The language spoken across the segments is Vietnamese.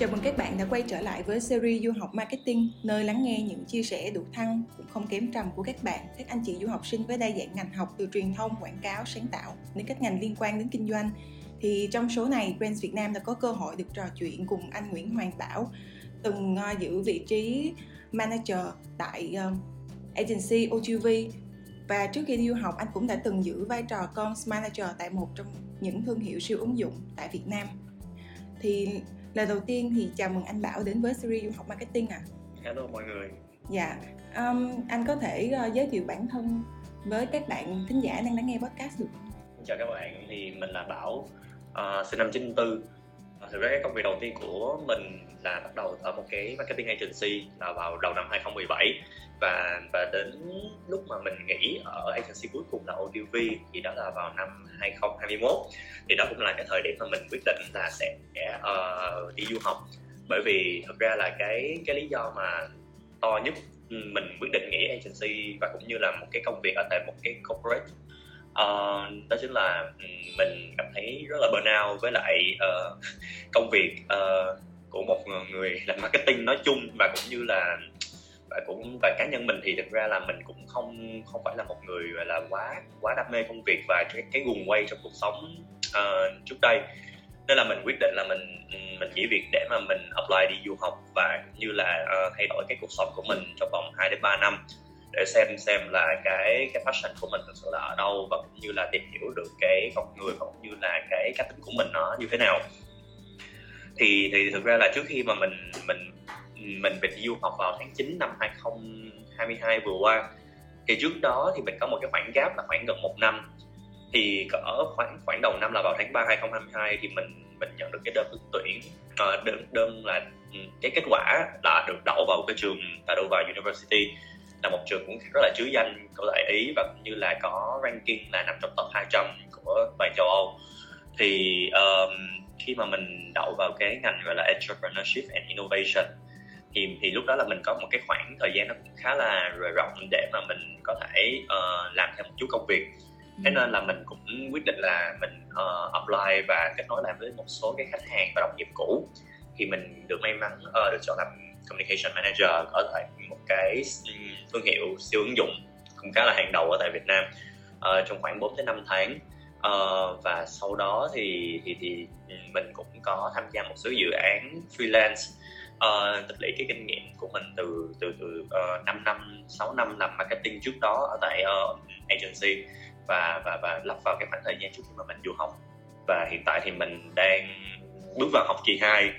Chào mừng các bạn đã quay trở lại với series du học marketing, nơi lắng nghe những chia sẻ đủ thăng cũng không kém trầm của các bạn, các anh chị du học sinh với đa dạng ngành học từ truyền thông, quảng cáo, sáng tạo đến các ngành liên quan đến kinh doanh. Thì trong số này, Brands Việt Nam đã có cơ hội được trò chuyện cùng anh Nguyễn Hoàng Bảo, từng ờ, giữ vị trí manager tại ờ, agency OGV và trước khi đi du học anh cũng đã từng giữ vai trò con manager tại một trong những thương hiệu siêu ứng dụng tại Việt Nam. Thì lời đầu tiên thì chào mừng anh Bảo đến với series du học marketing ạ. À. Hello mọi người. Dạ, um, anh có thể uh, giới thiệu bản thân với các bạn thính giả đang lắng nghe podcast được không? Chào các bạn, thì mình là Bảo, uh, sinh năm 94. Uh, thực ra cái công việc đầu tiên của mình là bắt đầu ở một cái marketing agency là vào đầu năm 2017 và và đến lúc mà mình nghỉ ở agency cuối cùng là ODV thì đó là vào năm 2021 thì đó cũng là cái thời điểm mà mình quyết định là sẽ uh, đi du học. Bởi vì thực ra là cái cái lý do mà to nhất ừ, mình quyết định nghỉ agency và cũng như là một cái công việc ở tại một cái corporate uh, đó chính là ừ, mình cảm thấy rất là burnout với lại uh, công việc uh, của một người làm marketing nói chung và cũng như là và cũng và cá nhân mình thì thực ra là mình cũng không không phải là một người gọi là quá quá đam mê công việc và cái cái guồng quay trong cuộc sống uh, trước đây. Nên là mình quyết định là mình ừ, mình nghỉ việc để mà mình apply đi du học và cũng như là uh, thay đổi cái cuộc sống của mình trong vòng 2 đến 3 năm để xem xem là cái cái passion của mình thực sự là ở đâu và cũng như là tìm hiểu được cái con người và cũng như là cái cá tính của mình nó như thế nào. Thì thì thực ra là trước khi mà mình mình mình về du học vào tháng 9 năm 2022 vừa qua. Thì trước đó thì mình có một cái khoảng gap là khoảng gần một năm. Thì ở khoảng khoảng đầu năm là vào tháng 3 2022 thì mình mình nhận được cái đơn ứng tuyển ờ, đơn đơn là ừ, cái kết quả là được đậu vào cái trường Padova University là một trường cũng rất là chứa danh của tại Ý và cũng như là có ranking là nằm trong top 200 của toàn châu Âu. Thì um, khi mà mình đậu vào cái ngành gọi là entrepreneurship and innovation thì thì lúc đó là mình có một cái khoảng thời gian nó cũng khá là rộng để mà mình có thể uh, làm thêm một chút công việc. Thế ừ. nên là mình cũng quyết định là mình uh, apply và kết nối làm với một số cái khách hàng và đồng nghiệp cũ. Thì mình được may mắn uh, được chọn làm communication manager ở tại một cái thương hiệu siêu ứng dụng cũng khá là hàng đầu ở tại Việt Nam uh, trong khoảng 4 đến 5 tháng. Uh, và sau đó thì thì thì mình cũng có tham gia một số dự án freelance uh, tích lũy cái kinh nghiệm của mình từ từ từ uh, 5 năm 6 năm làm marketing trước đó ở tại uh, agency và và và lắp vào cái khoảng thời gian trước khi mà mình du học và hiện tại thì mình đang bước vào học kỳ 2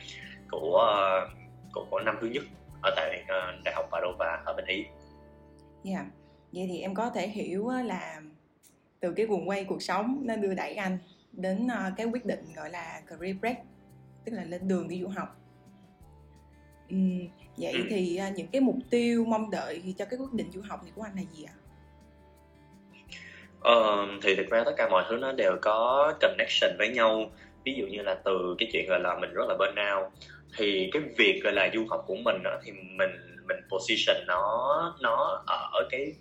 của uh, của, của năm thứ nhất ở tại uh, đại học Padova ở bên Ý. Dạ. Yeah. Vậy thì em có thể hiểu là từ cái guồng quay cuộc sống nó đưa đẩy anh đến cái quyết định gọi là career break tức là lên đường đi du học Ừ, vậy ừ. thì uh, những cái mục tiêu mong đợi cho cái quyết định du học thì của anh là gì ạ? Ờ, thì thực ra tất cả mọi thứ nó đều có connection với nhau ví dụ như là từ cái chuyện gọi là mình rất là burnout thì cái việc gọi là du học của mình đó, thì mình mình position nó nó ở cái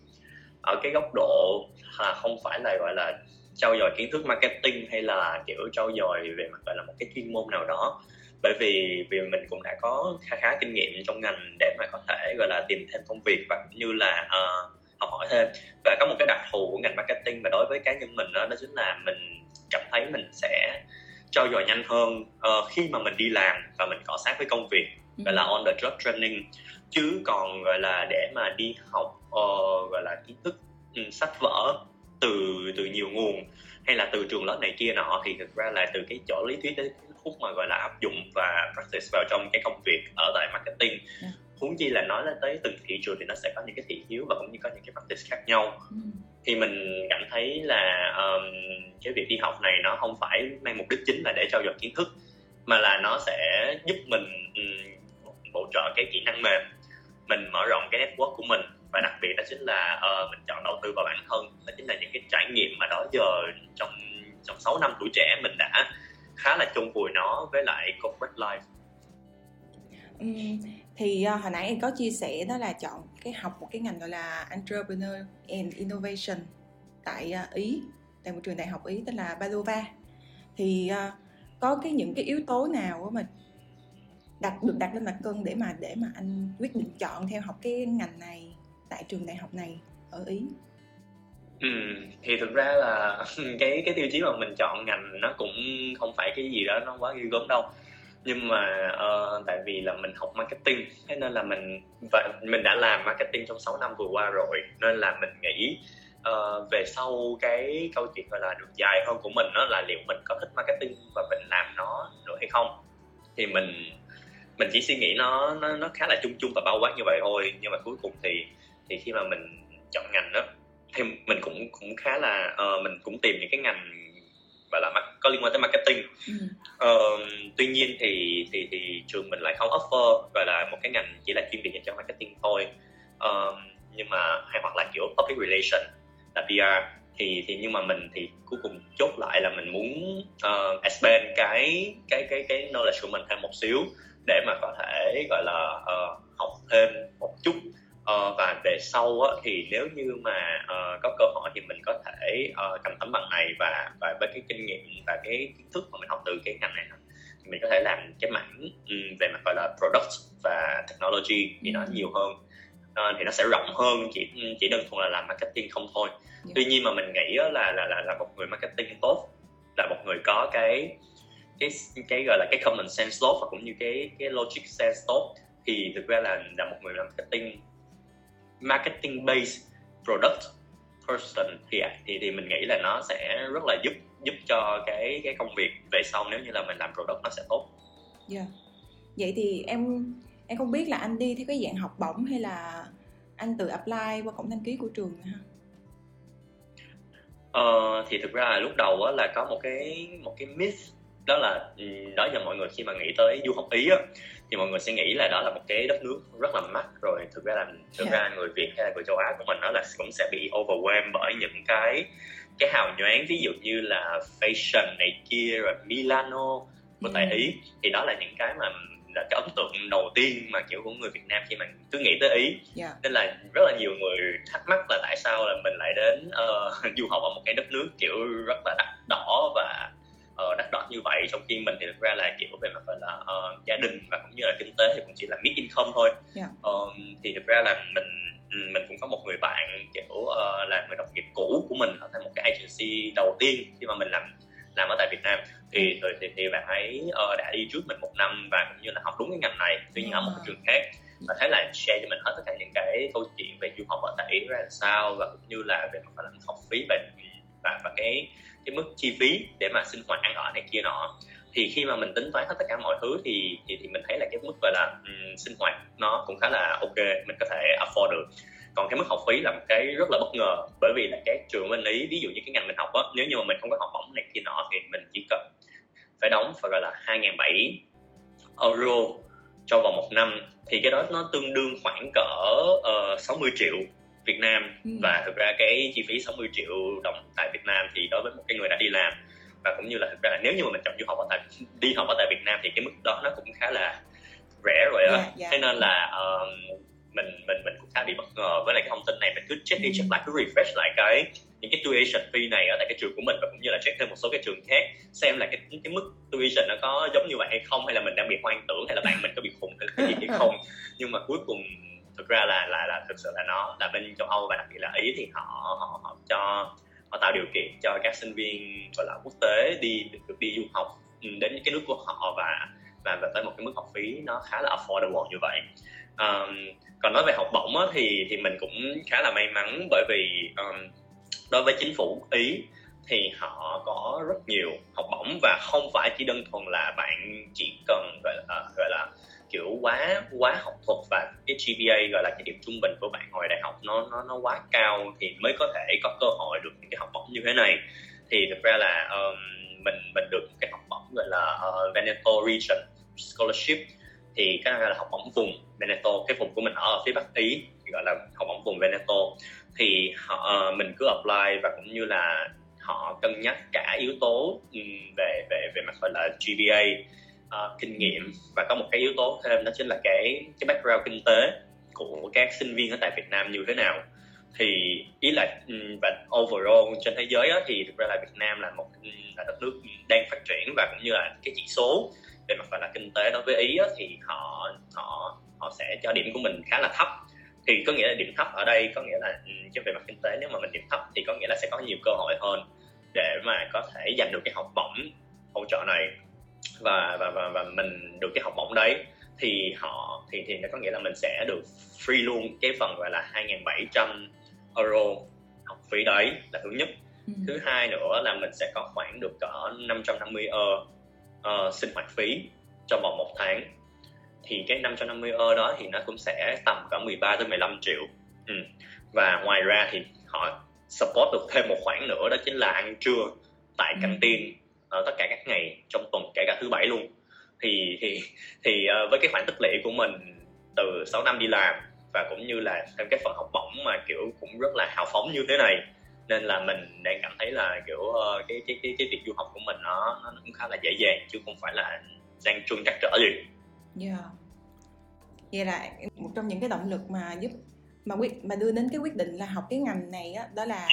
ở cái góc độ là không phải là gọi là trau dồi kiến thức marketing hay là kiểu trau dồi về mặt gọi là một cái chuyên môn nào đó bởi vì vì mình cũng đã có khá khá kinh nghiệm trong ngành để mà có thể gọi là tìm thêm công việc và cũng như là uh, học hỏi thêm. Và có một cái đặc thù của ngành marketing và đối với cá nhân mình đó, đó chính là mình cảm thấy mình sẽ trau dồi nhanh hơn uh, khi mà mình đi làm và mình cọ sát với công việc gọi là on the job training. Chứ còn gọi là để mà đi học uh, gọi là kiến thức um, sách vở từ từ nhiều nguồn hay là từ trường lớp này kia nọ thì thực ra là từ cái chỗ lý thuyết đến khúc mà gọi là áp dụng và practice vào trong cái công việc ở tại marketing yeah. Dạ. huống chi là nói lên tới từng thị trường thì nó sẽ có những cái thị hiếu và cũng như có những cái practice khác nhau mm. thì mình cảm thấy là um, cái việc đi học này nó không phải mang mục đích chính là để trao dồi kiến thức mà là nó sẽ giúp mình um, bổ trợ cái kỹ năng mềm mình mở rộng cái network của mình và đặc biệt đó chính là uh, mình chọn đầu tư vào bản thân đó chính là những cái trải nghiệm mà đó giờ trong trong 6 năm tuổi trẻ mình đã khá là chung vùi nó với lại corporate life. Uhm, thì uh, hồi nãy em có chia sẻ đó là chọn cái học một cái ngành gọi là entrepreneur and innovation tại uh, ý tại một trường đại học ý tên là Padova. Thì uh, có cái những cái yếu tố nào mà đặt được đặt lên mặt cân để mà để mà anh quyết định chọn theo học cái ngành này tại trường đại học này ở ý? Ừ, thì thực ra là cái cái tiêu chí mà mình chọn ngành nó cũng không phải cái gì đó nó quá ghê gớm đâu. Nhưng mà uh, tại vì là mình học marketing thế nên là mình và mình đã làm marketing trong 6 năm vừa qua rồi nên là mình nghĩ uh, về sau cái câu chuyện gọi là đường dài hơn của mình đó là liệu mình có thích marketing và mình làm nó nữa hay không. Thì mình mình chỉ suy nghĩ nó nó nó khá là chung chung và bao quát như vậy thôi. Nhưng mà cuối cùng thì thì khi mà mình chọn ngành đó thì mình cũng cũng khá là uh, mình cũng tìm những cái ngành gọi là có liên quan tới marketing. Ừ. uh, tuy nhiên thì thì thì trường mình lại không offer gọi là một cái ngành chỉ là chuyên biệt dành cho marketing thôi. Uh, nhưng mà hay hoặc là kiểu public relation là PR thì thì nhưng mà mình thì cuối cùng chốt lại là mình muốn uh, expand cái cái cái cái knowledge của mình thêm một xíu để mà có thể gọi là uh, học thêm một chút uh, và về sau á, thì nếu như mà uh, có cơ hội thì mình có thể uh, cầm tấm bằng này và và với cái kinh nghiệm và cái kiến thức mà mình học từ cái ngành này thì mình có thể làm cái mảng um, về mặt gọi là product và technology thì nó nhiều hơn uh, thì nó sẽ rộng hơn chỉ chỉ đơn thuần là làm marketing không thôi yeah. Dạ. tuy nhiên mà mình nghĩ là là là là một người marketing tốt là một người có cái cái cái gọi là cái common sense tốt và cũng như cái cái logic sense tốt thì thực ra là là một người làm marketing marketing based product person thì thì thì mình nghĩ là nó sẽ rất là giúp giúp cho cái cái công việc về sau nếu như là mình làm product nó sẽ tốt. Dạ. Yeah. Vậy thì em em không biết là anh đi theo cái dạng học bổng hay là anh tự apply qua cổng đăng ký của trường ha? Ờ, thì thực ra là lúc đầu á, là có một cái một cái myth đó là ừ, đó giờ mọi người khi mà nghĩ tới du học ý á, thì mọi người sẽ nghĩ là đó là một cái đất nước rất là mắc rồi thực ra là thực yeah. ra người việt hay là người châu á của mình đó là cũng sẽ bị overwhelmed bởi những cái cái hào nhoáng ví dụ như là fashion này kia rồi milano của tại ừ. ý thì đó là những cái mà là cái ấn tượng đầu tiên mà kiểu của người Việt Nam khi mà cứ nghĩ tới ý yeah. Nên là rất là nhiều người thắc mắc là tại sao là mình lại đến uh, du học ở một cái đất nước kiểu rất là đắt đỏ và uh, đắt như vậy trong khi mình thì thực ra là kiểu về mặt là uh, gia đình và cũng như là kinh tế thì cũng chỉ là mid income thôi yeah. Dạ. uh, thì thực ra là mình mình cũng có một người bạn kiểu uh, là người đồng nghiệp cũ của mình ở tại một cái agency đầu tiên khi mà mình làm làm ở tại Việt Nam thì ừ. thì, thì bạn ấy uh, đã đi trước mình một năm và cũng như là học đúng cái ngành này tuy nhiên ở một cái trường khác và thế là share cho mình hết tất cả những cái câu chuyện về du học ở tại Ý ra làm sao và cũng như là về mặt là học phí và và, và cái cái mức chi phí để mà sinh hoạt ăn ở này kia nọ. Thì khi mà mình tính toán hết tất cả mọi thứ thì thì, thì mình thấy là cái mức gọi là um, sinh hoạt nó cũng khá là ok mình có thể afford được. Còn cái mức học phí là một cái rất là bất ngờ bởi vì là cái trường bên ý ví dụ như cái ngành mình học á nếu như mà mình không có học bổng này kia nọ thì mình chỉ cần phải đóng phải gọi là hai ngàn bảy euro cho vòng một năm. Thì cái đó nó tương đương khoảng cỡ ờ, uh, 60 triệu Việt Nam ừ. và thực ra cái chi phí 60 triệu đồng tại Việt Nam thì đối với một cái người đã đi làm và cũng như là thực ra là nếu như mà mình chọn du học ở tại đi học ở tại Việt Nam thì cái mức đó nó cũng khá là rẻ rồi á yeah, yeah. thế nên là uh, mình mình mình cũng khá bị bất ngờ với lại cái thông tin này mình cứ check đi ừ. check lại cứ refresh lại cái những cái tuition fee này ở tại cái trường của mình và cũng như là check thêm một số cái trường khác xem là cái cái mức tuition nó có giống như vậy hay không hay là mình đang bị hoang tưởng hay là bạn mình có bị khùng hay cái gì hay không nhưng mà cuối cùng thực ra là là là thực sự là nó là bên châu Âu và đặc biệt là Ý thì họ họ, họ cho họ tạo điều kiện cho các sinh viên gọi là quốc tế đi được đi du học ừ, đến những cái nước của họ và và, và tới một cái mức học phí nó khá là affordable như vậy. Um, còn nói về học bổng á, thì thì mình cũng khá là may mắn bởi vì um, đối với chính phủ ý thì họ có rất nhiều học bổng và không phải chỉ đơn thuần là bạn chỉ cần gọi là gọi là kiểu quá quá học thuật và cái GPA gọi là cái điểm trung bình của bạn hồi đại học nó nó nó quá cao thì mới có thể có cơ hội được những cái học bổng như thế này. Thì thực ra là um, mình mình được cái học bổng gọi là uh, Veneto Region Scholarship. Thì cái này là học bổng vùng Veneto cái vùng của mình ở phía bắc ý thì gọi là học bổng vùng Veneto. Thì họ uh, mình cứ apply và cũng như là họ cân nhắc cả yếu tố về về về mặt gọi là GPA uh, kinh nghiệm và có một cái yếu tố thêm đó chính là cái cái background kinh tế của các sinh viên ở tại Việt Nam như thế nào. Thì ý là và overall trên thế giới đó, thì thực ra là Việt Nam là một là đất nước đang phát triển và cũng như là cái chỉ số về mặt gọi là kinh tế đối với ý đó, thì họ họ họ sẽ cho điểm của mình khá là thấp. Thì có nghĩa là điểm thấp ở đây có nghĩa là trên về mặt kinh tế nếu mà mình điểm thấp thì có nghĩa là sẽ có nhiều cơ hội hơn để mà có thể giành được cái học bổng hỗ trợ này và và và, và mình được cái học bổng đấy thì họ thì thì nó có nghĩa là mình sẽ được free luôn cái phần gọi là 2.700 euro học phí đấy là thứ nhất. Ừ. thứ hai nữa là mình sẽ có khoảng được cỡ 550 euro uh, sinh hoạt phí trong vòng một tháng. Thì cái 550 euro đó thì nó cũng sẽ tầm cỡ 13 tới 15 triệu. Ừ. và ngoài ra thì họ support được thêm một khoản nữa đó chính là ăn trưa tại căng tin uh, tất cả các ngày trong tuần kể cả thứ bảy luôn thì thì thì uh, với cái khoản tích lũy của mình từ 6 năm đi làm và cũng như là thêm cái phần học bổng mà kiểu cũng rất là hào phóng như thế này nên là mình đang cảm thấy là kiểu uh, cái cái cái cái việc du học của mình nó nó cũng khá là dễ dàng chứ không phải là đang trơn trắc trở gì. Yeah. Vậy là một trong những cái động lực mà giúp mà quyết mà đưa đến cái quyết định là học cái ngành này á đó, đó là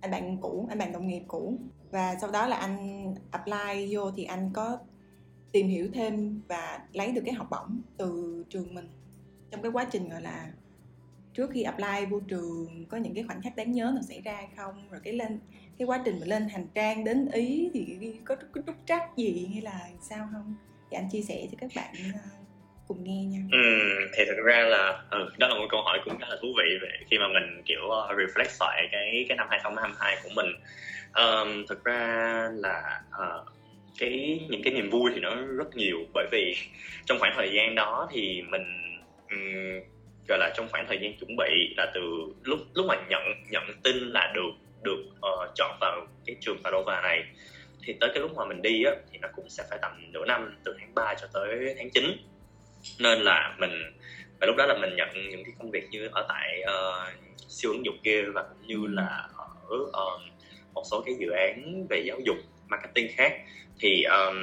anh bạn cũ anh bạn đồng nghiệp cũ. Và sau đó là anh apply vô thì anh có tìm hiểu thêm và lấy được cái học bổng từ trường mình. Trong cái quá trình gọi là trước khi apply vô trường có những cái khoảnh khắc đáng nhớ nào xảy ra hay không? Rồi cái lên cái quá trình mà lên hành trang đến ý thì có có trúc trắc gì hay là sao không? Thì anh chia sẻ cho các bạn ờ, cùng nghe nha. Ừ, thì thực ra là ừ, đó là một câu hỏi cũng khá là thú vị về khi mà mình kiểu ờ, reflect lại cái cái năm 2022 của mình. Um, thực ra là uh, cái những cái niềm vui thì nó rất nhiều bởi vì trong khoảng thời gian đó thì mình um, gọi là trong khoảng thời gian chuẩn bị là từ lúc lúc mà nhận nhận tin là được được uh, chọn vào cái trường Padova này thì tới cái lúc mà mình đi á thì nó cũng sẽ phải tầm nửa năm từ tháng 3 cho tới tháng 9 nên là mình và lúc đó là mình nhận những cái công việc như ở tại uh, siêu ứng dụng kia và cũng như là ở uh, một số cái dự án về giáo dục marketing khác. Thì um,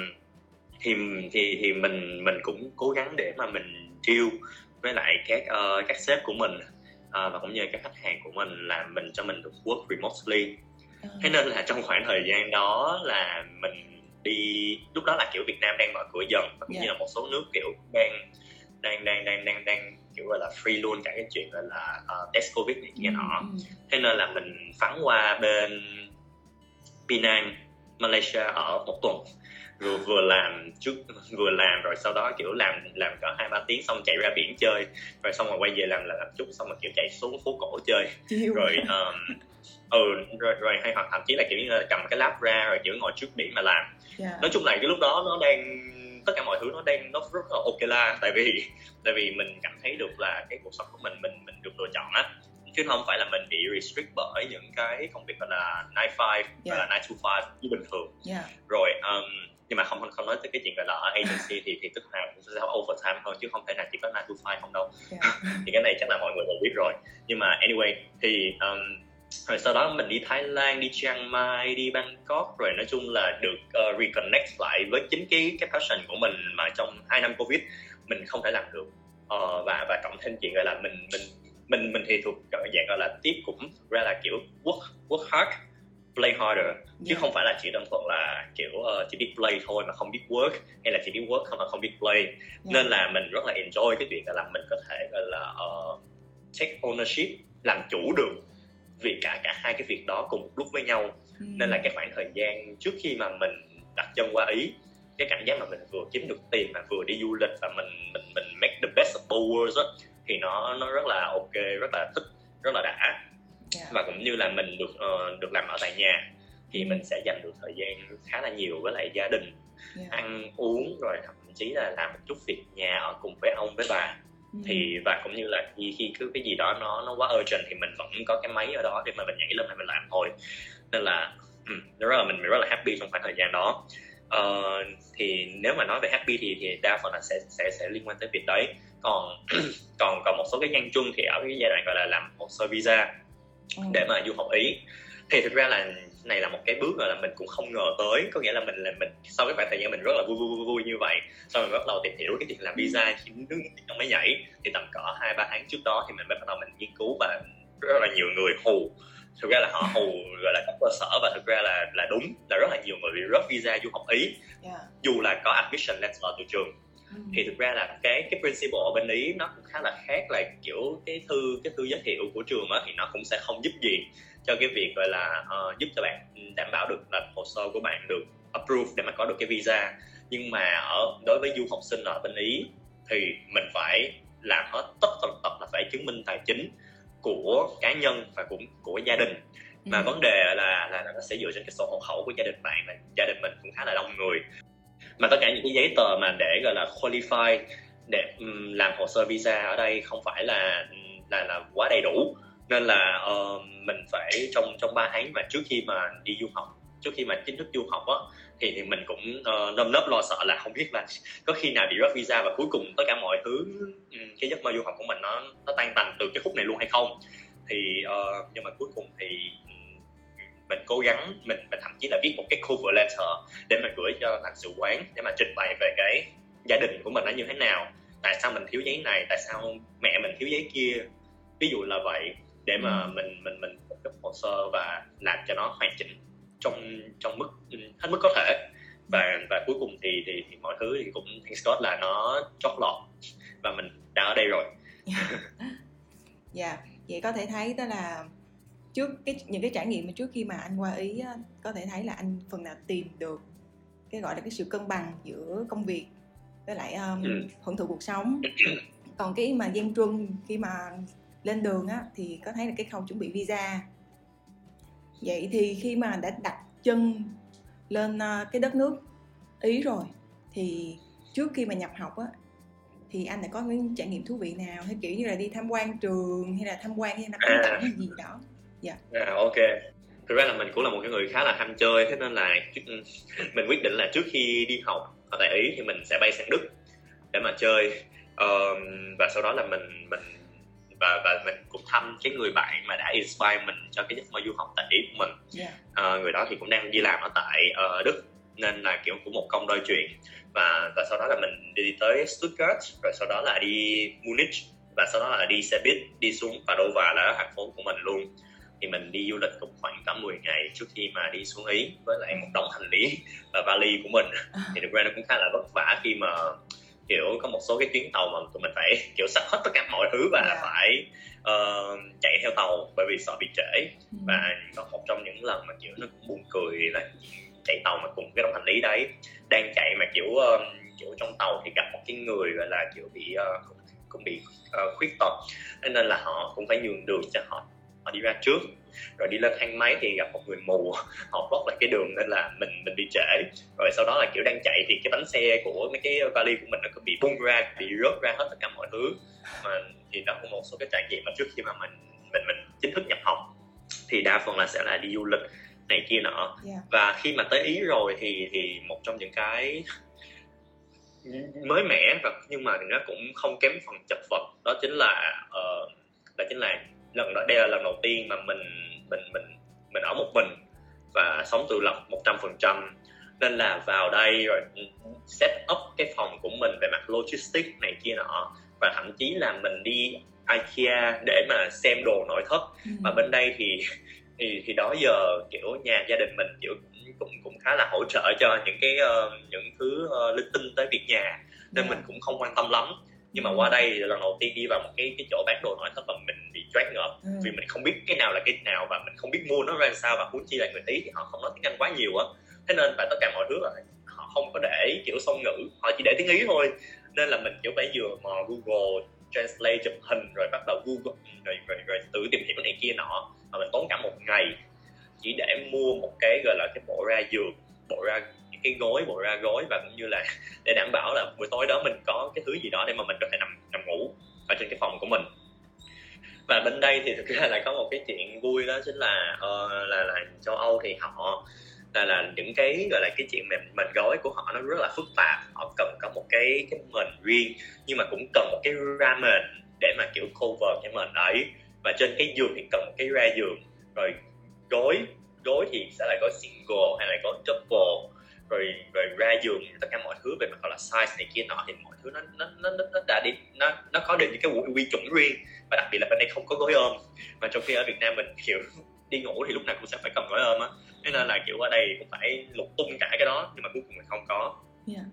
thì thì thì mình mình cũng cố gắng để mà mình deal với lại các uh, các sếp của mình uh, và cũng như các khách hàng của mình là mình cho mình được work remotely. Thế nên là trong khoảng thời gian đó là mình đi lúc đó là kiểu Việt Nam đang mở cửa dần và cũng yeah. như dạ. là một số nước kiểu đang đang đang đang đang đang kiểu gọi là free luôn cả cái chuyện gọi là uh, test covid này kia nọ ừ. thế nên là mình phắn qua bên Penang Malaysia ở một tuần vừa vừa làm trước vừa làm rồi sau đó kiểu làm làm cỡ hai ba tiếng xong chạy ra biển chơi rồi xong rồi quay về làm là làm chút xong rồi kiểu chạy xuống phố cổ chơi rồi um, ừ rồi, rồi hay hoặc thậm chí là kiểu như là cầm cái lab ra rồi kiểu ngồi trước biển mà làm yeah. nói chung là cái lúc đó nó đang tất cả mọi thứ nó đang nó rất là ok la tại vì tại vì mình cảm thấy được là cái cuộc sống của mình mình mình được lựa chọn á chứ không phải là mình bị restrict bởi những cái công việc gọi là 9 to 5 yeah. gọi là 9 to 5 như bình thường yeah. rồi um, nhưng mà không không nói tới cái chuyện gọi là ở agency thì thì tức là cũng sẽ overtime thôi chứ không thể nào chỉ có 9 to 5 không đâu yeah. thì cái này chắc là mọi người đều biết rồi nhưng mà anyway thì um, rồi sau đó mình đi Thái Lan đi Chiang Mai đi Bangkok rồi nói chung là được uh, reconnect lại với chính cái cái passion của mình mà trong hai năm covid mình không thể làm được uh, và và cộng thêm chuyện gọi là mình mình mình mình thì thuộc dạng gọi là tiếp cũng ra là kiểu work work hard play harder chứ yeah. không phải là chỉ đơn thuần là kiểu uh, chỉ biết play thôi mà không biết work hay là chỉ biết work không mà không biết play yeah. nên là mình rất là enjoy cái chuyện là mình có thể gọi là uh, take ownership làm chủ được vì cả cả hai cái việc đó cùng một lúc với nhau ừ. nên là cái khoảng thời gian trước khi mà mình đặt chân qua ý cái cảm giác mà mình vừa kiếm được tiền mà vừa đi du lịch và mình mình mình make the best of both worlds á thì nó nó rất là ok rất là thích rất là đã yeah. Dạ. và cũng như là mình được uh, được làm ở tại nhà thì ừ. mình sẽ dành được thời gian khá là nhiều với lại gia đình yeah. Dạ. ăn uống rồi thậm chí là làm một chút việc nhà ở cùng với ông với bà ừ. thì và cũng như là khi khi cứ cái gì đó nó nó quá urgent thì mình vẫn có cái máy ở đó để mà mình nhảy lên mình làm thôi nên là rất là mình rất là happy trong khoảng thời gian đó uh, thì nếu mà nói về happy thì thì đa phần là sẽ sẽ sẽ liên quan tới việc đấy còn còn còn một số cái nhân chung thì ở cái giai đoạn gọi là làm hồ sơ visa ừ. để mà du học ý thì thực ra là này là một cái bước là mình cũng không ngờ tới. Có nghĩa là mình là mình sau cái khoảng thời gian mình rất là vui vui vui, vui như vậy sau mình bắt đầu tìm hiểu cái chuyện làm visa khi nước trong mới nhảy thì tầm cỡ hai ba tháng trước đó thì mình mới bắt đầu mình nghiên cứu và rất là nhiều người hù. Thực ra là họ hù gọi là cấp cơ sở và thực ra là là đúng là rất là nhiều người bị rớt visa du học ý. Yeah. dù là có admission letter từ trường. Ừ. thì thực ra là cái cái principle ở bên ý nó cũng khá là khác là kiểu cái thư cái thư giới thiệu của trường á thì nó cũng sẽ không giúp gì cho cái việc gọi là uh, giúp cho bạn đảm bảo được là hồ sơ của bạn được approve để mà có được cái visa. Nhưng mà ở đối với du học sinh ở bên ý thì mình phải làm hết tất tần tật là phải chứng minh tài chính của cá nhân và cũng của gia đình. Mà ừ. vấn đề là, là nó sẽ dựa trên cái sổ hộ khẩu của gia đình bạn và gia đình mình cũng khá là đông người. Mà tất cả những cái giấy tờ mà để gọi là qualify để um, làm hồ sơ visa ở đây không phải là là là quá đầy đủ nên là uh, mình phải trong trong 3 tháng mà trước khi mà đi du học trước khi mà chính thức du học á thì thì mình cũng uh, nơm nớp lo sợ là không biết là có khi nào bị rớt visa và cuối cùng tất cả mọi thứ ừ, cái giấc mơ du học của mình nó nó tan tành từ cái khúc này luôn hay không. Thì uh, nhưng mà cuối cùng thì ừ, mình cố gắng mình mình thậm chí là viết một cái cover letter để mà gửi cho lãnh sự quán để mà trình bày về cái gia đình của mình nó như thế nào. Tại sao mình thiếu giấy này tại sao mẹ mình thiếu giấy kia. Ví dụ là vậy để mà ừ. mình mình mình cấp hồ sơ và làm cho nó hoàn chỉnh trong trong mức hết mức có thể và và cuối cùng thì thì, thì mọi thứ thì cũng thank God là nó chót lọt và mình đã ở đây rồi. Dạ, yeah. vậy có thể thấy đó là trước cái những cái trải nghiệm mà trước khi mà anh qua ý có thể thấy là anh phần nào tìm được cái gọi là cái sự cân bằng giữa công việc với lại um, ừ. hưởng thụ cuộc sống còn cái mà gian truân khi mà lên đường á thì có thấy là cái khâu chuẩn bị visa. Vậy thì khi mà đã đặt chân lên uh, cái đất nước ý rồi thì trước khi mà nhập học á thì anh đã có những trải nghiệm thú vị nào? Hay kiểu như là đi tham quan trường hay là tham quan hay là à. cảnh hay gì đó? Dạ. Yeah. à, ok. Thực ra là mình cũng là một cái người khá là ham chơi thế nên là mình quyết định là trước khi đi học ở tại ý thì mình sẽ bay sang đức để mà chơi. Um, và sau đó là mình mình và và mình cũng thăm cái người bạn mà đã inspire mình cho cái giấc mơ du học tại ý của mình yeah. uh, người đó thì cũng đang đi làm ở tại uh, đức nên là kiểu cũng một công đôi chuyện và và sau đó là mình đi tới Stuttgart rồi sau đó là đi Munich và sau đó là đi xe buýt đi xuống Padova là thành phố của mình luôn thì mình đi du lịch cũng khoảng tầm 10 ngày trước khi mà đi xuống Ý với lại một đống hành lý và vali của mình à. thì thực ra nó cũng khá là vất vả khi mà kiểu có một số cái chuyến tàu mà tụi mình phải kiểu sắp hết tất cả mọi thứ và yeah. Dạ. phải uh, chạy theo tàu bởi vì sợ bị trễ ừ. và có một trong những lần mà kiểu nó cũng buồn cười là chạy tàu mà cùng cái đống hành lý đấy đang chạy mà kiểu uh, kiểu trong tàu thì gặp một cái người gọi là kiểu bị uh, cũng, cũng bị uh, khuyết tật nên là họ cũng phải nhường đường cho họ họ đi ra trước rồi đi lên thang máy thì gặp một người mù họ block lại cái đường nên là mình mình bị trễ. Rồi sau đó là kiểu đang chạy thì cái bánh xe của mấy cái vali của mình nó cứ bị bung ra bị rớt ra hết tất cả mọi thứ. Mà thì đó cũng một số cái trải nghiệm mà trước khi mà mình mình mình chính thức nhập học thì đa phần là sẽ là đi du lịch này kia nọ. Yeah. Và khi mà tới ý rồi thì thì một trong những cái mới mẻ và nhưng mà nó cũng không kém phần chật vật đó chính là uh, đó chính là lần đó đây là lần đầu tiên mà mình mình mình mình ở một mình và sống tự lập một trăm phần trăm nên là vào đây rồi set up cái phòng của mình về mặt logistics này kia nọ và thậm chí là mình đi IKEA để mà xem đồ nội thất ừ. và bên đây thì thì thì đó giờ kiểu nhà gia đình mình kiểu cũng cũng, cũng khá là hỗ trợ cho những cái uh, những thứ uh, linh tinh tới việc nhà nên. Dạ. mình cũng không quan tâm lắm nhưng mà qua đây lần đầu tiên đi vào một cái cái chỗ bán đồ nội thất và mình bị choáng ngợp. Ừ. vì mình không biết cái nào là cái nào và mình không biết mua nó ra sao và huống chi là người ý thì họ không nói tiếng anh quá nhiều á. Thế nên và tất cả mọi thứ là họ không có để kiểu song ngữ họ chỉ để tiếng ý thôi. Nên là mình kiểu phải vừa mò google translate chụp hình rồi bắt đầu google rồi, rồi, rồi tự tìm hiểu này kia nọ. Mà mình tốn cả một ngày chỉ để mua một cái gọi là cái bộ ra giường bộ ra cái gối bộ ra gối và cũng như là để đảm bảo là buổi tối đó mình có cái thứ gì đó để mà mình có thể nằm nằm ngủ ở trên cái phòng của mình. Và bên đây thì thực ra là có một cái chuyện vui đó chính là uh, là là châu Âu thì họ là là những cái gọi là cái chuyện mềm mền gói của họ nó rất là phức tạp. Họ cần có một cái cái mền riêng nhưng mà cũng cần một cái ra mền để mà kiểu cover cái mền ấy và trên cái giường thì cần một cái ra giường. Rồi gối gối thì sẽ là gói single hay là gói double rồi rồi ra giường tất cả mọi thứ về mặt gọi là size này kia nọ thì mọi thứ nó nó nó nó đã đi nó nó có được những cái quy chuẩn riêng. Và đặc biệt là bên đây không có gối ôm. Mà trong khi ở Việt Nam mình kiểu đi ngủ thì lúc nào cũng sẽ phải cầm gối ôm á. Nên là kiểu ở đây cũng phải lục tung cả cái đó nhưng mà cuối cùng là không có. Yeah.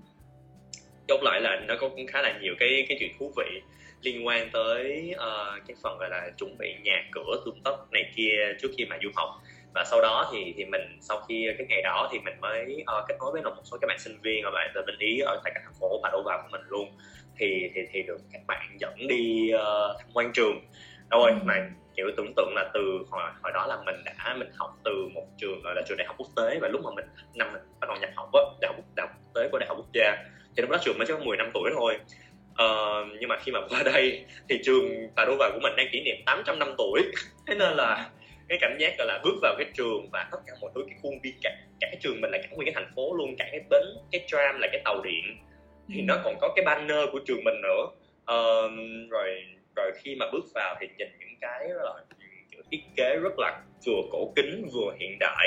chốt lại là nó có cũng khá là nhiều cái cái chuyện thú vị liên quan tới uh, cái phần gọi là chuẩn bị nhà cửa tươm tất này kia trước khi mà du học và sau đó thì thì mình sau khi cái ngày đó thì mình mới uh, kết nối với một số các bạn sinh viên và bạn từ bên ý ở tại các thành phố vào của mình luôn. Thì thì thì được các bạn dẫn đi uh, tham quan trường. Rồi ừ. mà kiểu tưởng tượng là từ hồi hồi đó là mình đã mình học từ một trường gọi là trường đại học quốc tế và lúc mà mình năm mình bắt đầu nhập học á đại học đại học quốc tế của đại học quốc gia. Thì lúc đó trường mới chỉ có 10 năm tuổi thôi. Uh, nhưng mà khi mà qua đây thì trường Padova của mình đang kỷ niệm 800 năm tuổi. Thế nên là cái cảm giác gọi là bước vào cái trường và tất cả mọi thứ cái khuôn viên cả, cả cái trường mình là cả nguyên cái thành phố luôn cả cái bến cái tram là cái tàu điện. Thì nó còn có cái banner của trường mình nữa. Uh, rồi rồi khi mà bước vào thì nhìn những cái là kiểu thiết kế rất là vừa cổ kính vừa hiện đại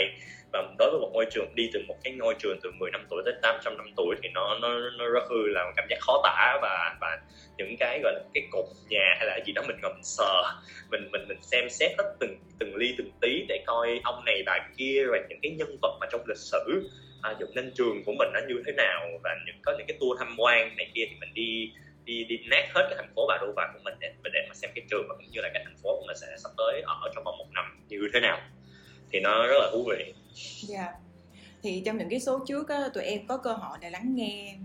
và đối với một ngôi trường đi từ một cái ngôi trường từ 10 năm tuổi tới 800 năm tuổi thì nó nó nó rất hư là một cảm giác khó tả và và những cái gọi là cái cột nhà hay là cái gì đó mình ngầm sờ mình mình mình xem xét hết từng từng ly từng tí để coi ông này bà kia và những cái nhân vật mà trong lịch sử à, dựng nên trường của mình nó như thế nào và những có những cái tour tham quan này kia thì mình đi đi đi nát hết cái thành phố Bà Đô Vàng của mình để để mà xem cái trường và cũng như là cái thành phố của mình sẽ sắp tới ở trong vòng một năm như thế nào thì nó rất là thú vị. Dạ. Yeah. Thì trong những cái số trước á, tụi em có cơ hội để lắng nghe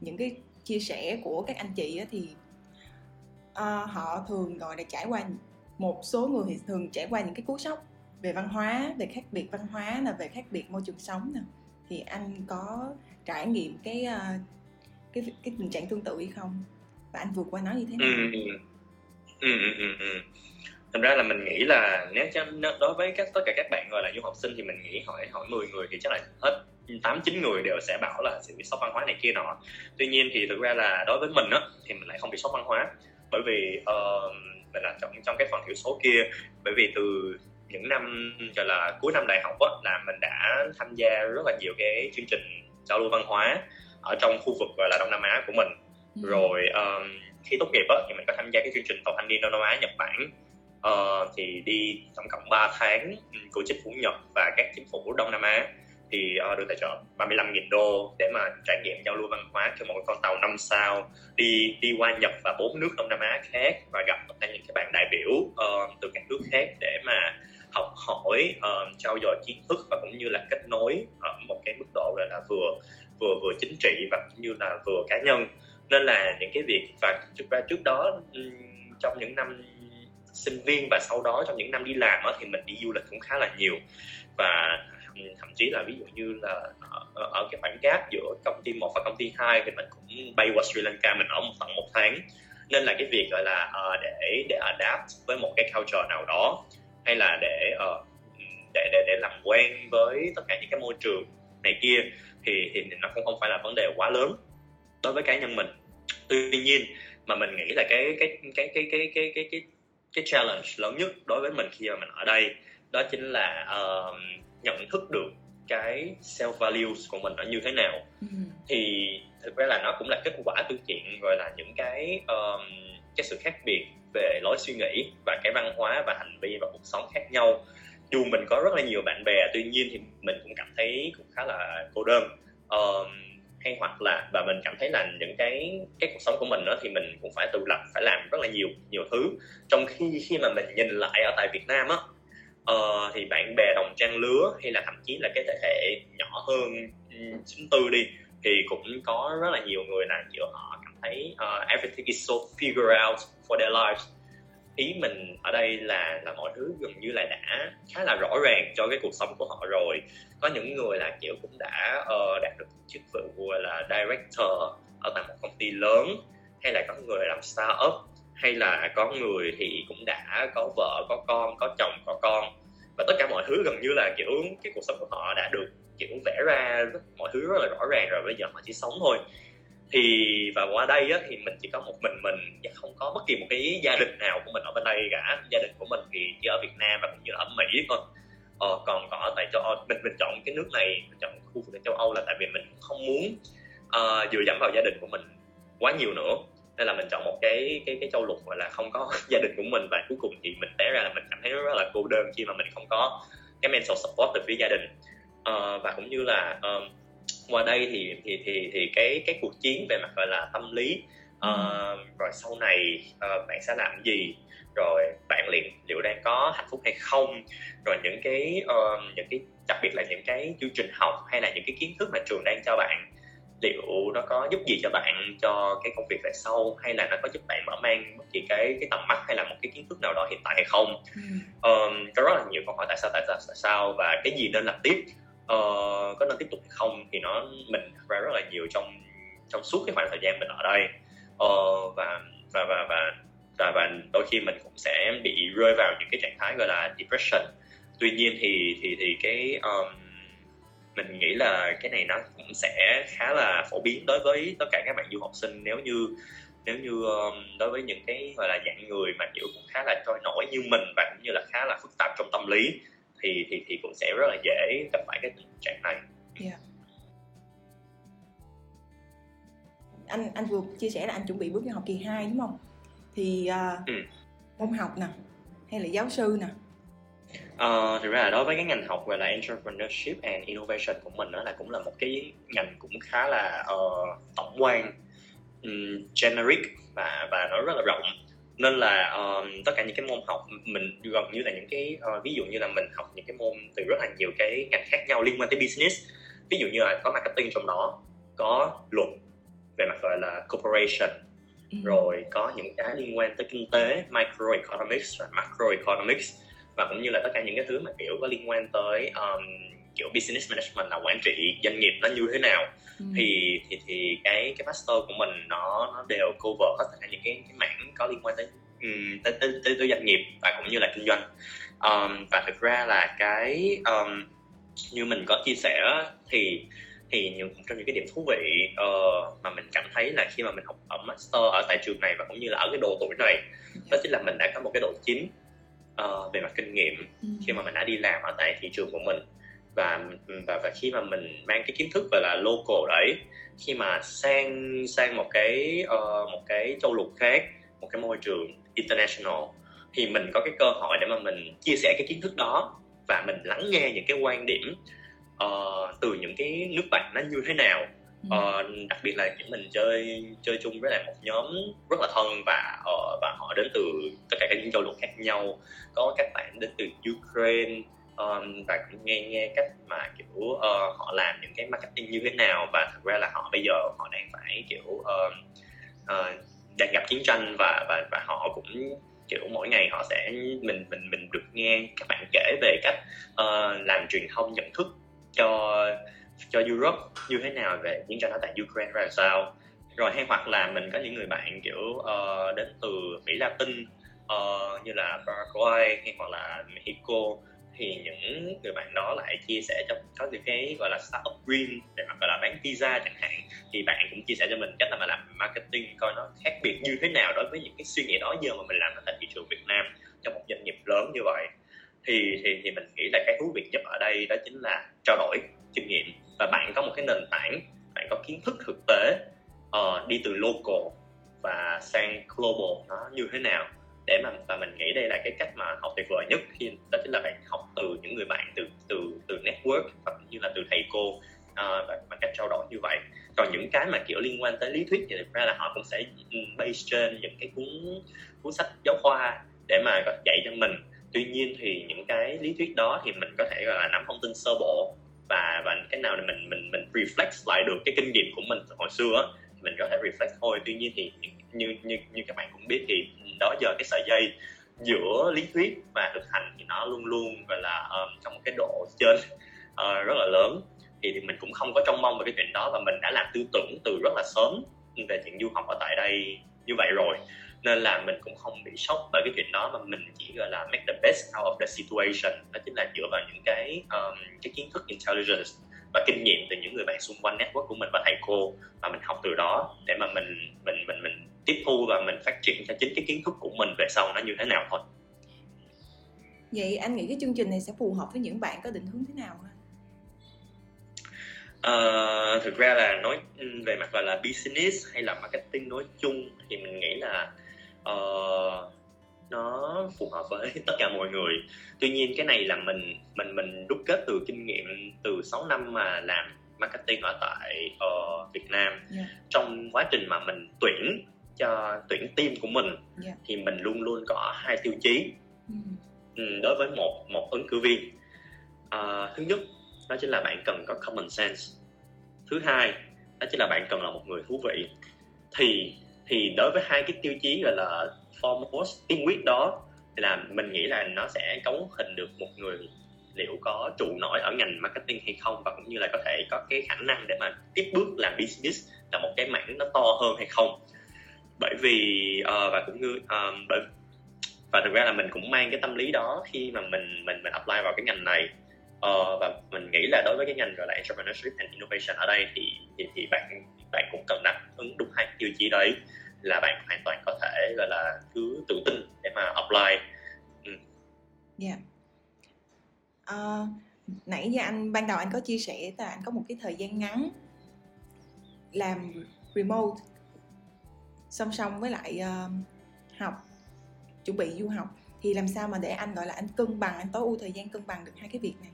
những cái chia sẻ của các anh chị á, thì uh, họ thường gọi là trải qua một số người thì thường trải qua những cái cú sốc về văn hóa về khác biệt văn hóa là về khác biệt môi trường sống nè thì anh có trải nghiệm cái uh, cái cái tình trạng tương tự hay không và anh vượt qua nó như thế nào ừ, ừ, ừ, ừ, ừ. ừ thành ra là mình nghĩ là nếu cho đối với các tất cả các bạn gọi là du học sinh thì mình nghĩ hỏi hỏi 10 người thì chắc là hết tám chín người đều sẽ bảo là sự bị sốc văn hóa này kia nọ. Tuy nhiên thì thực ra là đối với mình á thì mình lại không bị sốc văn hóa. Bởi vì uh, mình là trong trong cái phần thiểu số kia bởi vì từ những năm gọi là cuối năm đại học á là mình đã tham gia rất là nhiều cái chương trình giao lưu văn hóa ở trong khu vực gọi là Đông Nam Á của mình. Ừ. rồi um, khi tốt nghiệp á, thì mình có tham gia cái chương trình tàu thanh niên Đông Nam Á Nhật Bản uh, thì đi tổng cộng 3 tháng ừ, của chính phủ Nhật và các chính phủ Đông Nam Á thì uh, được tài trợ 35.000 đô để mà trải nghiệm giao lưu văn hóa trên một con tàu năm sao đi đi qua Nhật và bốn nước Đông Nam Á khác và gặp tất cả những cái bạn đại biểu uh, từ các nước khác để mà học hỏi ờ, uh, trao dồi kiến thức và cũng như là kết nối ở một cái mức độ gọi là vừa vừa vừa chính trị và cũng như là vừa cá nhân. Nên là những cái việc và ra trước đó trong những năm sinh viên và sau đó trong những năm đi làm đó, thì mình đi du lịch cũng khá là nhiều. Và ừ, thậm chí là ví dụ như là ờ, ở, ở cái khoảng gap giữa công ty một và công ty hai thì mình cũng bay qua Sri Lanka mình ở một tận một tháng. Nên là cái việc gọi là uh, để để adapt với một cái culture nào đó hay là để uh, để để để làm quen với tất cả những cái môi trường này kia thì thì nó cũng không phải là vấn đề quá lớn đối với cá nhân mình. Tuy nhiên mà mình nghĩ là cái cái cái cái cái cái cái cái cái challenge lớn nhất đối với mình khi mà mình ở đây đó chính là uh, nhận thức được cái self values của mình nó như thế nào. Ừ. thì thực ra là nó cũng là kết quả từ chuyện gọi là những cái um, cái sự khác biệt về lối suy nghĩ và cái văn hóa và hành vi và cuộc sống khác nhau. Dù mình có rất là nhiều bạn bè tuy nhiên thì mình cũng cảm thấy cũng khá là cô đơn. Uh, hay hoặc là và mình cảm thấy là những cái cái cuộc sống của mình đó thì mình cũng phải tự lập phải làm rất là nhiều nhiều thứ. Trong khi khi mà mình nhìn lại ở tại Việt Nam á uh, thì bạn bè đồng trang lứa hay là thậm chí là cái thế hệ nhỏ hơn chín tư đi thì cũng có rất là nhiều người là kiểu họ cảm thấy uh, everything is so figure out for their lives ý mình ở đây là là mọi thứ gần như là đã khá là rõ ràng cho cái cuộc sống của họ rồi. Có những người là kiểu cũng đã uh, đạt được chức vụ là director ở tại một công ty lớn hay là có người làm startup hay là có người thì cũng đã có vợ có con có chồng có con. Và tất cả mọi thứ gần như là kiểu cái cuộc sống của họ đã được kiểu vẽ ra mọi thứ rất là rõ ràng rồi bây giờ họ chỉ sống thôi thì và qua đây á, thì mình chỉ có một mình mình và không có bất kỳ một cái gia đình nào của mình ở bên đây cả. Gia đình của mình thì chỉ ở Việt Nam và cũng như là ở Mỹ thôi. Ờ, còn còn ở tại châu Âu mình mình chọn cái nước này mình chọn khu vực châu Âu là tại vì mình không muốn uh, dựa dẫm vào gia đình của mình quá nhiều nữa. Nên là mình chọn một cái cái cái châu lục gọi là không có gia đình của mình. Và cuối cùng thì mình té ra là mình cảm thấy rất là cô đơn khi mà mình không có cái mental support từ phía gia đình. Uh, và cũng như là uh, qua đây thì thì thì thì cái cái cuộc chiến về mặt gọi là tâm lý uh, rồi sau này uh, bạn sẽ làm gì? Rồi bạn liệu liệu đang có hạnh phúc hay không? Rồi những cái uh, những cái đặc biệt là những cái chương trình học hay là những cái kiến thức mà trường đang cho bạn liệu nó có giúp gì cho bạn cho cái công việc về sau? Hay là nó có giúp bạn mở mang bất kỳ cái cái tầm mắt hay là một cái kiến thức nào đó hiện tại hay không? Ừ. um, có rất là nhiều câu hỏi tại sao tại sao tại sao và cái gì nên làm tiếp uh, có nên tiếp tục hay không thì nó mình ra rất là nhiều trong trong suốt cái khoảng thời gian mình ở đây. Uh, và và và và và, và đôi khi mình cũng sẽ bị rơi vào những cái trạng thái gọi là depression. Tuy nhiên thì thì thì cái um, mình nghĩ là cái này nó cũng sẽ khá là phổ biến đối với tất cả các bạn du học sinh. Nếu như nếu như um, đối với những cái gọi là dạng người mà kiểu cũng khá là trôi nổi như mình và cũng như là khá là phức tạp trong tâm lý thì thì thì cũng sẽ rất là dễ gặp phải cái tình trạng này. Yeah. Dạ. Anh anh vừa chia sẻ là anh chuẩn bị bước vào học kỳ 2 đúng không? Thì uh, ừ. môn học nè hay là giáo sư nè Uh, thực ra là đối với cái ngành học gọi là entrepreneurship and innovation của mình đó là cũng là một cái ngành cũng khá là uh, tổng quan um, generic và và nó rất là rộng nên là uh, tất cả những cái môn học mình gần như là những cái uh, ví dụ như là mình học những cái môn từ rất là nhiều cái ngành khác nhau liên quan tới business ví dụ như là có marketing trong đó có luật về mặt gọi là corporation ừ. rồi có những cái liên quan tới kinh tế microeconomics và macroeconomics và cũng như là tất cả những cái thứ mà kiểu có liên quan tới um, kiểu business management là quản trị doanh nghiệp nó như thế nào ừ. thì thì thì cái cái master của mình nó nó đều cover hết tất cả những cái, cái mảng có liên quan tới um, tới, tới, tới, tới doanh nghiệp và cũng như là kinh doanh um, và thực ra là cái um, như mình có chia sẻ thì thì những trong những cái điểm thú vị uh, mà mình cảm thấy là khi mà mình học ở master ở tại trường này và cũng như là ở cái độ tuổi này đó chính là mình đã có một cái độ chín uh, về mặt kinh nghiệm ừ. khi mà mình đã đi làm ở tại thị trường của mình và và và khi mà mình mang cái kiến thức về là local đấy khi mà sang sang một cái uh, một cái châu lục khác một cái môi trường international thì mình có cái cơ hội để mà mình chia sẻ cái kiến thức đó và mình lắng nghe những cái quan điểm uh, từ những cái nước bạn nó như thế nào. Uh, đặc biệt là những mình chơi chơi chung với lại một nhóm rất là thân và uh, và họ đến từ tất cả các những châu lục khác nhau. Có các bạn đến từ Ukraine um, và cũng nghe nghe cách mà kiểu uh, họ làm những cái marketing như thế nào. Và thật ra là họ bây giờ họ đang phải kiểu uh, uh, đang gặp chiến tranh. Và và và họ cũng kiểu mỗi ngày họ sẽ mình mình mình được nghe các bạn kể về cách uh, làm truyền thông nhận thức cho cho Europe như thế nào về chiến tranh ở tại Ukraine ra sao. Rồi hay hoặc là mình có những người bạn kiểu uh, đến từ Mỹ Latin uh, như là Paraguay hay hoặc là Mexico thì những người bạn đó lại chia sẻ cho có những cái gọi là startup green để mà gọi là bán pizza chẳng hạn. Thì bạn cũng chia sẻ cho mình cách là mà làm marketing coi nó khác biệt như thế nào đối với những cái suy nghĩ đó giờ mà mình làm ở tại thị trường Việt Nam cho một doanh nghiệp lớn như vậy. Thì thì thì mình nghĩ là cái thú vị nhất ở đây đó chính là trao đổi kinh nghiệm. Và bạn có một cái nền tảng bạn có kiến thức thực tế uh, đi từ local và sang global nó như thế nào để mà và mình nghĩ đây là cái cách mà học tuyệt vời nhất khi đó chính là bạn học từ những người bạn từ từ từ network hoặc như là từ thầy cô uh, và bằng cách trao đổi như vậy. Còn những cái mà kiểu liên quan tới lý thuyết thì thực ra là họ cũng sẽ ừ, base trên những cái cuốn cuốn sách giáo khoa để mà dạy cho mình. Tuy nhiên thì những cái lý thuyết đó thì mình có thể gọi là nắm thông tin sơ bộ và và cái nào là mình mình mình reflect lại được cái kinh nghiệm của mình hồi xưa thì mình có thể reflect thôi. Tuy nhiên thì như như như các bạn cũng biết thì đó giờ cái sợi dây giữa lý thuyết và thực hành thì nó luôn luôn gọi là um, trong một cái độ trên uh, rất là lớn. Thì, thì mình cũng không có trông mong về cái chuyện đó và mình đã làm tư tưởng từ rất là sớm về chuyện du học ở tại đây như vậy rồi. Nên là mình cũng không bị sốc bởi cái chuyện đó mà mình chỉ gọi là make the best out of the situation. Đó chính là dựa vào những cái um, cái kiến thức intelligence và kinh nghiệm từ những người bạn xung quanh network của mình và thầy cô mà mình học từ đó để mà mình mình mình mình tiếp thu và mình phát triển cho chính cái kiến thức của mình về sau nó như thế nào thôi vậy anh nghĩ cái chương trình này sẽ phù hợp với những bạn có định hướng thế nào uh, thực ra là nói về mặt gọi là business hay là marketing nói chung thì mình nghĩ là uh, nó phù hợp với tất cả mọi người tuy nhiên cái này là mình mình mình đúc kết từ kinh nghiệm từ 6 năm mà làm marketing ở tại uh, Việt Nam yeah. Dạ. trong quá trình mà mình tuyển cho tuyển team của mình yeah. Dạ. thì mình luôn luôn có hai tiêu chí mm. đối với một một ứng cử viên uh, thứ nhất đó chính là bạn cần có common sense thứ hai đó chính là bạn cần là một người thú vị thì thì đối với hai cái tiêu chí gọi là foremost tiên quyết đó thì là mình nghĩ là nó sẽ cấu hình được một người liệu có trụ nổi ở ngành marketing hay không và cũng như là có thể có cái khả năng để mà tiếp bước làm business là một cái mảng nó to hơn hay không bởi vì uh, và cũng như uh, bởi và thực ra là mình cũng mang cái tâm lý đó khi mà mình mình mình apply vào cái ngành này uh, và mình nghĩ là đối với cái ngành gọi là entrepreneurship and innovation ở đây thì thì, thì bạn bạn cũng cần đáp ứng đúng hai tiêu chí đấy là bạn hoàn toàn có thể gọi là cứ tự tin để mà apply. Ừ. Yeah. Uh, nãy giờ anh ban đầu anh có chia sẻ là anh có một cái thời gian ngắn làm remote song song với lại uh, học chuẩn bị du học thì làm sao mà để anh gọi là anh cân bằng anh tối ưu thời gian cân bằng được hai cái việc này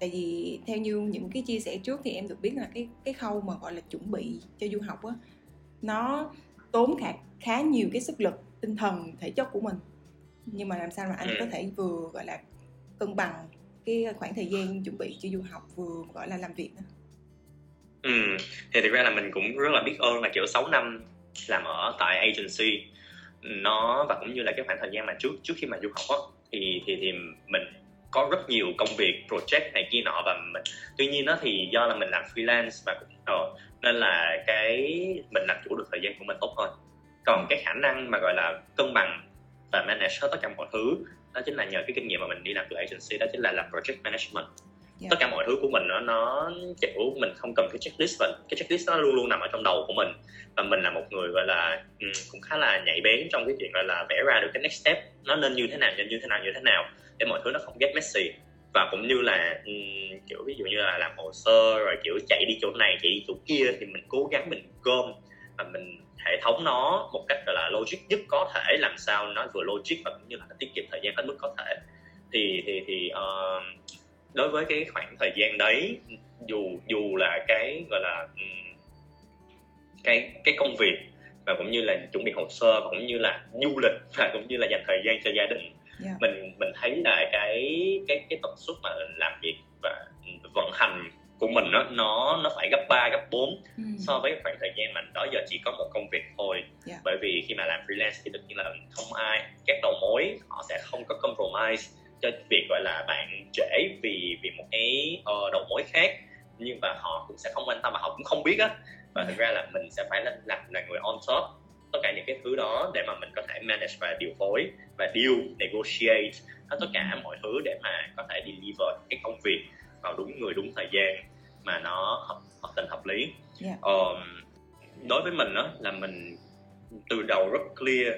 tại vì theo như những cái chia sẻ trước thì em được biết là cái cái khâu mà gọi là chuẩn bị cho du học á nó tốn khá khá nhiều cái sức lực tinh thần thể chất của mình nhưng mà làm sao mà anh ừ. có thể vừa gọi là cân bằng cái khoảng thời gian chuẩn bị cho du học vừa gọi là làm việc. Ừ, thì thực ra là mình cũng rất là biết ơn là kiểu 6 năm làm ở tại agency. Nó, và cũng như là cái khoảng thời gian mà trước trước khi mà du học á, thì thì thì mình có rất nhiều công việc, project này kia nọ và mình, tuy nhiên đó thì do là mình làm freelance và cũng rồi nên là cái mình làm chủ được thời gian của mình tốt hơn. Còn cái khả năng mà gọi là cân bằng và manage hết tất cả mọi thứ, đó chính là nhờ cái kinh nghiệm mà mình đi làm từ agency, đó chính là làm project management yeah. tất cả mọi thứ của mình nó nó kiểu mình không cần cái checklist và cái checklist nó luôn luôn nằm ở trong đầu của mình. Và mình là một người gọi là ừ, cũng khá là nhạy bén trong cái chuyện gọi là vẽ ra được cái next step nó nên như thế nào nên như thế nào như thế nào để mọi thứ nó không get messy. Và cũng như là um, kiểu ví dụ như là làm hồ sơ rồi kiểu chạy đi chỗ này chạy đi chỗ kia thì mình cố gắng mình gom và mình hệ thống nó một cách gọi là logic nhất có thể làm sao nó vừa logic và cũng như là tiết kiệm thời gian hết mức có thể. Thì thì thì uh, đối với cái khoảng thời gian đấy dù dù là cái gọi là um, cái cái công việc và cũng như là chuẩn bị hồ sơ và cũng như là du lịch và cũng như là dành thời gian cho gia đình yeah. Dạ. mình mình thấy là cái cái cái tần suất mà làm việc và vận hành của mình nó nó nó phải gấp 3, gấp 4 ừ. so với khoảng thời gian mà đó giờ chỉ có một công việc thôi yeah. Dạ. bởi vì khi mà làm freelance thì tất nhiên là không ai các đầu mối họ sẽ không có compromise cho việc gọi là bạn trễ vì vì một cái uh, đầu mối khác. Nhưng mà họ cũng sẽ không quan tâm và họ cũng không biết á. Và thực ra là mình sẽ phải là, là, là người on top tất cả những cái thứ đó để mà mình có thể manage và điều phối và deal negotiate hết tất cả mọi thứ để mà có thể deliver cái công việc vào đúng người đúng thời gian mà nó hợp, hợp tình hợp lý. Yeah. um, đối với mình đó là mình từ đầu rất clear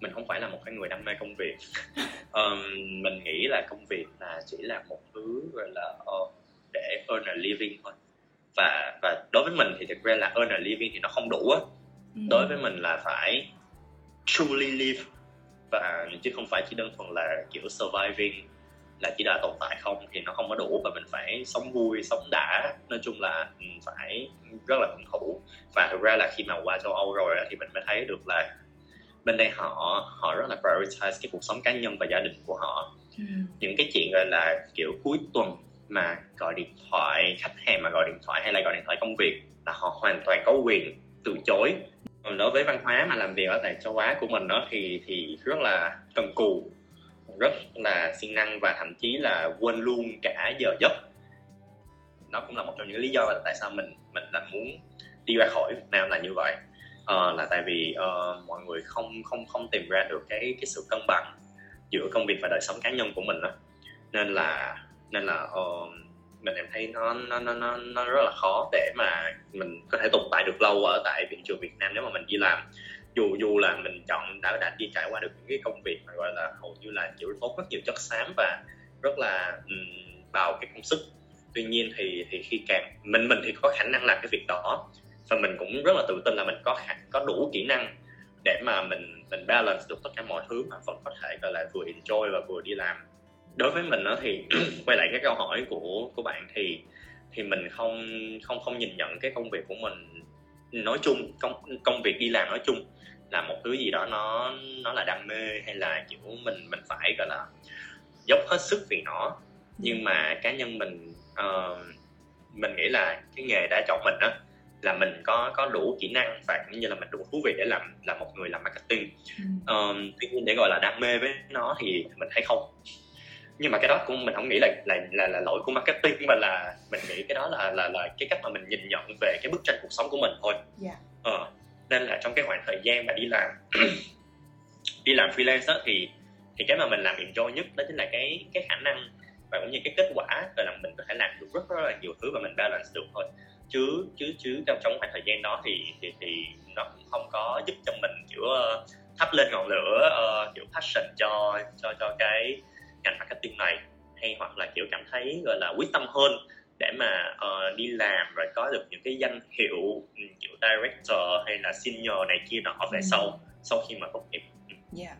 mình không phải là một cái người đam mê công việc. Um, mình nghĩ là công việc là chỉ là một thứ gọi là uh, để earn a living thôi. Và và đối với mình thì thực ra là earn a living thì nó không đủ á. Ừ. đối với mình là phải truly live và chứ không phải chỉ đơn thuần là kiểu surviving là chỉ là tồn tại không thì nó không có đủ và mình phải sống vui sống đã. Nói chung là phải rất là tuân thủ. Và thực ra là khi mà qua châu Âu rồi thì mình mới thấy được là bên đây họ họ rất là prioritize cái cuộc sống cá nhân và gia đình của họ. Ừ. những cái chuyện gọi là kiểu cuối tuần mà gọi điện thoại khách hàng mà gọi điện thoại hay là gọi điện thoại công việc là họ hoàn toàn có quyền từ chối. Còn đối với văn hóa mà làm việc ở tại châu Á của mình đó thì thì rất là cần cù rất là siêng năng và thậm chí là quên luôn cả giờ giấc. Nó cũng là một trong những lý do là tại sao mình mình là muốn đi ra khỏi Việt Nam là như vậy uh, là tại vì uh, mọi người không không không tìm ra được cái cái sự cân bằng giữa công việc và đời sống cá nhân của mình đó. nên là nên là uh, mình em thấy nó nó nó nó nó rất là khó để mà mình có thể tồn tại được lâu ở tại thị trường Việt Nam nếu mà mình đi làm. Dù dù là mình chọn đã đã đi trải qua được những cái công việc mà gọi là hầu như là chịu tốn rất nhiều chất xám và rất là um, vào cái công sức. Tuy nhiên thì thì khi càng mình mình thì có khả năng làm cái việc đó và mình cũng rất là tự tin là mình có có đủ kỹ năng để mà mình mình balance được tất cả mọi thứ mà vẫn có thể gọi là vừa enjoy và vừa đi làm. Đối với mình đó thì quay lại cái câu hỏi của của bạn thì thì mình không không không nhìn nhận cái công việc của mình nói chung công công việc đi làm nói chung là một thứ gì đó nó nó là đam mê hay là kiểu mình mình phải gọi là dốc hết sức vì nó. Nhưng mà cá nhân mình uh, mình nghĩ là cái nghề đã chọn mình đó là mình có có đủ kỹ năng và cũng như là mình đủ thú vị để làm là một người làm marketing uh, tuy nhiên để gọi là đam mê với nó thì mình thấy không nhưng mà cái đó cũng mình không nghĩ là là là, là lỗi của marketing mà là mình nghĩ cái đó là là là cái cách mà mình nhìn nhận về cái bức tranh cuộc sống của mình thôi yeah. Dạ. ờ, nên là trong cái khoảng thời gian mà đi làm đi làm freelance đó, thì thì cái mà mình làm enjoy nhất đó chính là cái cái khả năng và cũng như cái kết quả là mình có thể làm được rất, rất là nhiều thứ và mình balance được thôi chứ chứ chứ trong trong khoảng thời gian đó thì thì thì nó cũng không có giúp cho mình kiểu uh, thắp lên ngọn lửa uh, kiểu passion cho cho cho cái ngành marketing này hay hoặc là kiểu cảm thấy gọi là quyết tâm hơn để mà uh, đi làm rồi có được những cái danh hiệu ừ, kiểu director hay là senior này kia nọ về ừ. sau sau khi mà tốt nghiệp. Ừ. Yeah.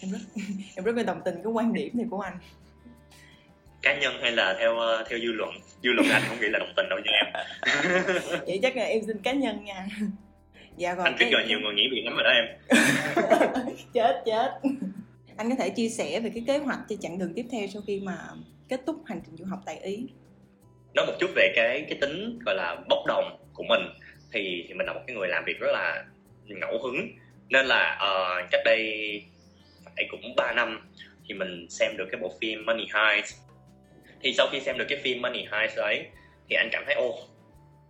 Em rất em rất là đồng tình cái quan điểm này của anh. Cá nhân hay là theo uh, theo dư luận? Dư luận anh không nghĩ là đồng tình đâu nha em. Vậy chắc là em xin cá nhân nha. Dạ còn anh biết rồi nhiều người nghĩ việc lắm rồi đó em. chết chết anh có thể chia sẻ về cái kế hoạch cho chặng đường tiếp theo sau khi mà kết thúc hành trình du học tại ý nói một chút về cái cái tính gọi là bốc đồng của mình thì thì mình là một cái người làm việc rất là ngẫu hứng nên là uh, cách đây phải cũng 3 năm thì mình xem được cái bộ phim Money Heist thì sau khi xem được cái phim Money Heist ấy thì anh cảm thấy ô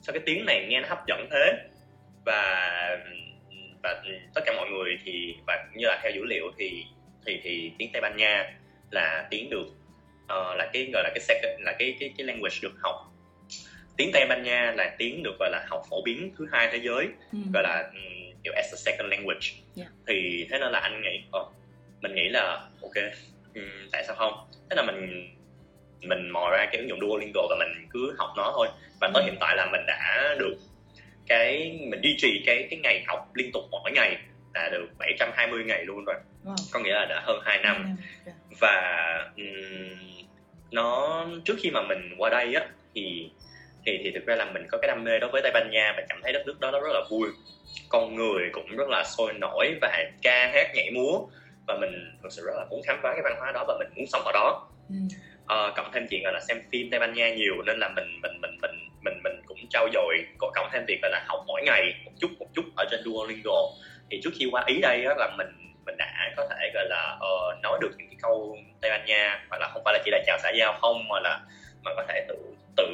sao cái tiếng này nghe nó hấp dẫn thế và và tất cả mọi người thì và như là theo dữ liệu thì thì thì tiếng Tây Ban Nha là tiếng được uh, là cái gọi là cái second là cái cái cái language được học tiếng Tây Ban Nha là tiếng được gọi là học phổ biến thứ hai thế giới ừ. gọi là um, kiểu as a second language yeah. thì thế nên là anh nghĩ oh, mình nghĩ là ok um, tại sao không thế là mình mình mò ra cái ứng dụng Duolingo và mình cứ học nó thôi và tới ừ. hiện tại là mình đã được cái mình duy trì cái cái ngày học liên tục mỗi ngày là được 720 ngày luôn rồi wow. có nghĩa là đã hơn 2 năm, 2 năm. Yeah. và um, nó trước khi mà mình qua đây á thì thì thì thực ra là mình có cái đam mê đối với Tây Ban Nha và cảm thấy đất nước đó nó rất là vui con người cũng rất là sôi nổi và ca hát nhảy múa và mình thực sự rất là muốn khám phá cái văn hóa đó và mình muốn sống ở đó ừ. À, cộng thêm chuyện là xem phim Tây Ban Nha nhiều nên là mình mình mình mình mình mình cũng trau dồi cộng thêm việc là học mỗi ngày một chút một chút ở trên Duolingo thì trước khi qua ý đây á, là mình mình đã có thể gọi là uh, nói được những cái câu tây ban nha hoặc là không phải là chỉ là chào xã giao không mà là mà có thể tự tự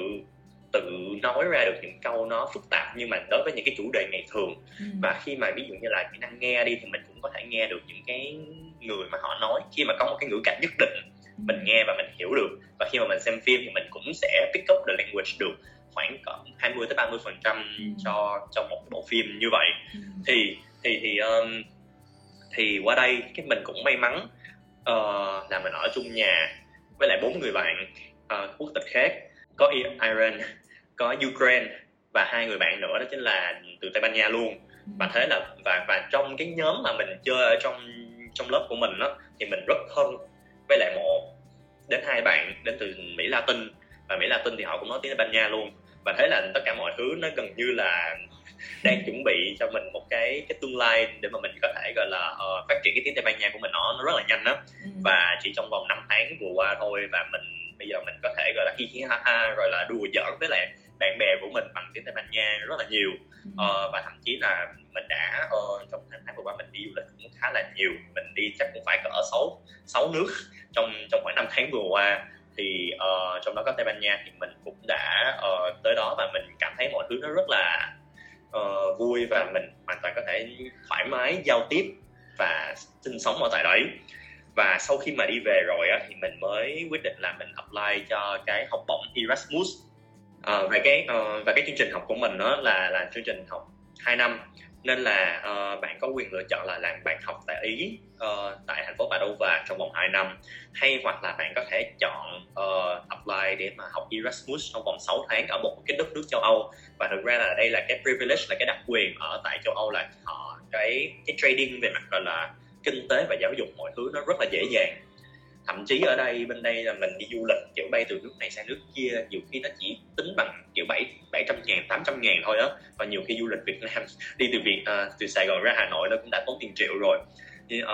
tự nói ra được những câu nó phức tạp nhưng mà đối với những cái chủ đề ngày thường ừ. và khi mà ví dụ như là kỹ năng nghe đi thì mình cũng có thể nghe được những cái người mà họ nói khi mà có một cái ngữ cảnh nhất định. Mình nghe và mình hiểu được. Và khi mà mình xem phim thì mình cũng sẽ pick up the language được khoảng cỡ 20 tới 30 phần trăm ừ. cho cho một bộ phim như vậy. Ừ. thì thì thì um, thì qua đây cái mình cũng may mắn uh, là mình ở chung nhà với lại bốn người bạn uh, quốc tịch khác. Có Iran có Ukraine và hai người bạn nữa đó chính là từ Tây Ban Nha luôn. Và thế là và và trong cái nhóm mà mình chơi ở trong trong lớp của mình đó, thì mình rất thân với lại một đến hai bạn đến từ Mỹ Latin. Và Mỹ Latin thì họ cũng nói tiếng Tây Ban Nha luôn. Và thế là tất cả mọi thứ nó gần như là đang chuẩn bị cho mình một cái cái tương lai để mà mình có thể gọi là uh, phát triển cái tiếng Tây Ban Nha của mình. Nó nó rất là nhanh đó ừ. và chỉ trong vòng 5 tháng vừa qua thôi và mình bây giờ mình có thể gọi là hi hi ha ha rồi là đùa giỡn với lại bạn bè của mình bằng tiếng Tây Ban Nha rất là nhiều. Uh, và thậm chí là mình đã uh, trong tháng vừa qua mình đi du lịch cũng khá là nhiều. Mình đi chắc cũng phải cỡ sáu sáu nước trong trong khoảng năm tháng vừa qua. Thì uh, trong đó có Tây Ban Nha thì mình cũng đã uh, tới đó và mình cảm thấy mọi thứ nó rất là uh, vui và mình hoàn toàn có thể thoải mái giao tiếp và sinh sống ở tại đấy. Và sau khi mà đi về rồi á, thì mình mới quyết định là mình apply cho cái học bổng Erasmus uh, về cái ờ, uh, và cái chương trình học của mình đó là là chương trình học 2 năm. Nên là uh, bạn có quyền lựa chọn là làm bạn học tại ý uh, tại thành phố Padova trong vòng 2 năm. Hay hoặc là bạn có thể chọn uh, apply để mà học Erasmus trong vòng 6 tháng ở một cái đất nước châu Âu. Và thực ra là đây là cái privilege là cái đặc quyền ở tại châu Âu là họ cái cái trading về mặt gọi là kinh tế và giáo dục mọi thứ nó rất là dễ dàng thậm chí ở đây bên đây là mình đi du lịch kiểu bay từ nước này sang nước kia nhiều khi nó chỉ tính bằng kiểu bảy bảy trăm ngàn tám trăm ngàn thôi á. Và nhiều khi du lịch Việt Nam đi từ Việt uh, từ Sài Gòn ra Hà Nội nó cũng đã tốn tiền triệu rồi. Thì, uh,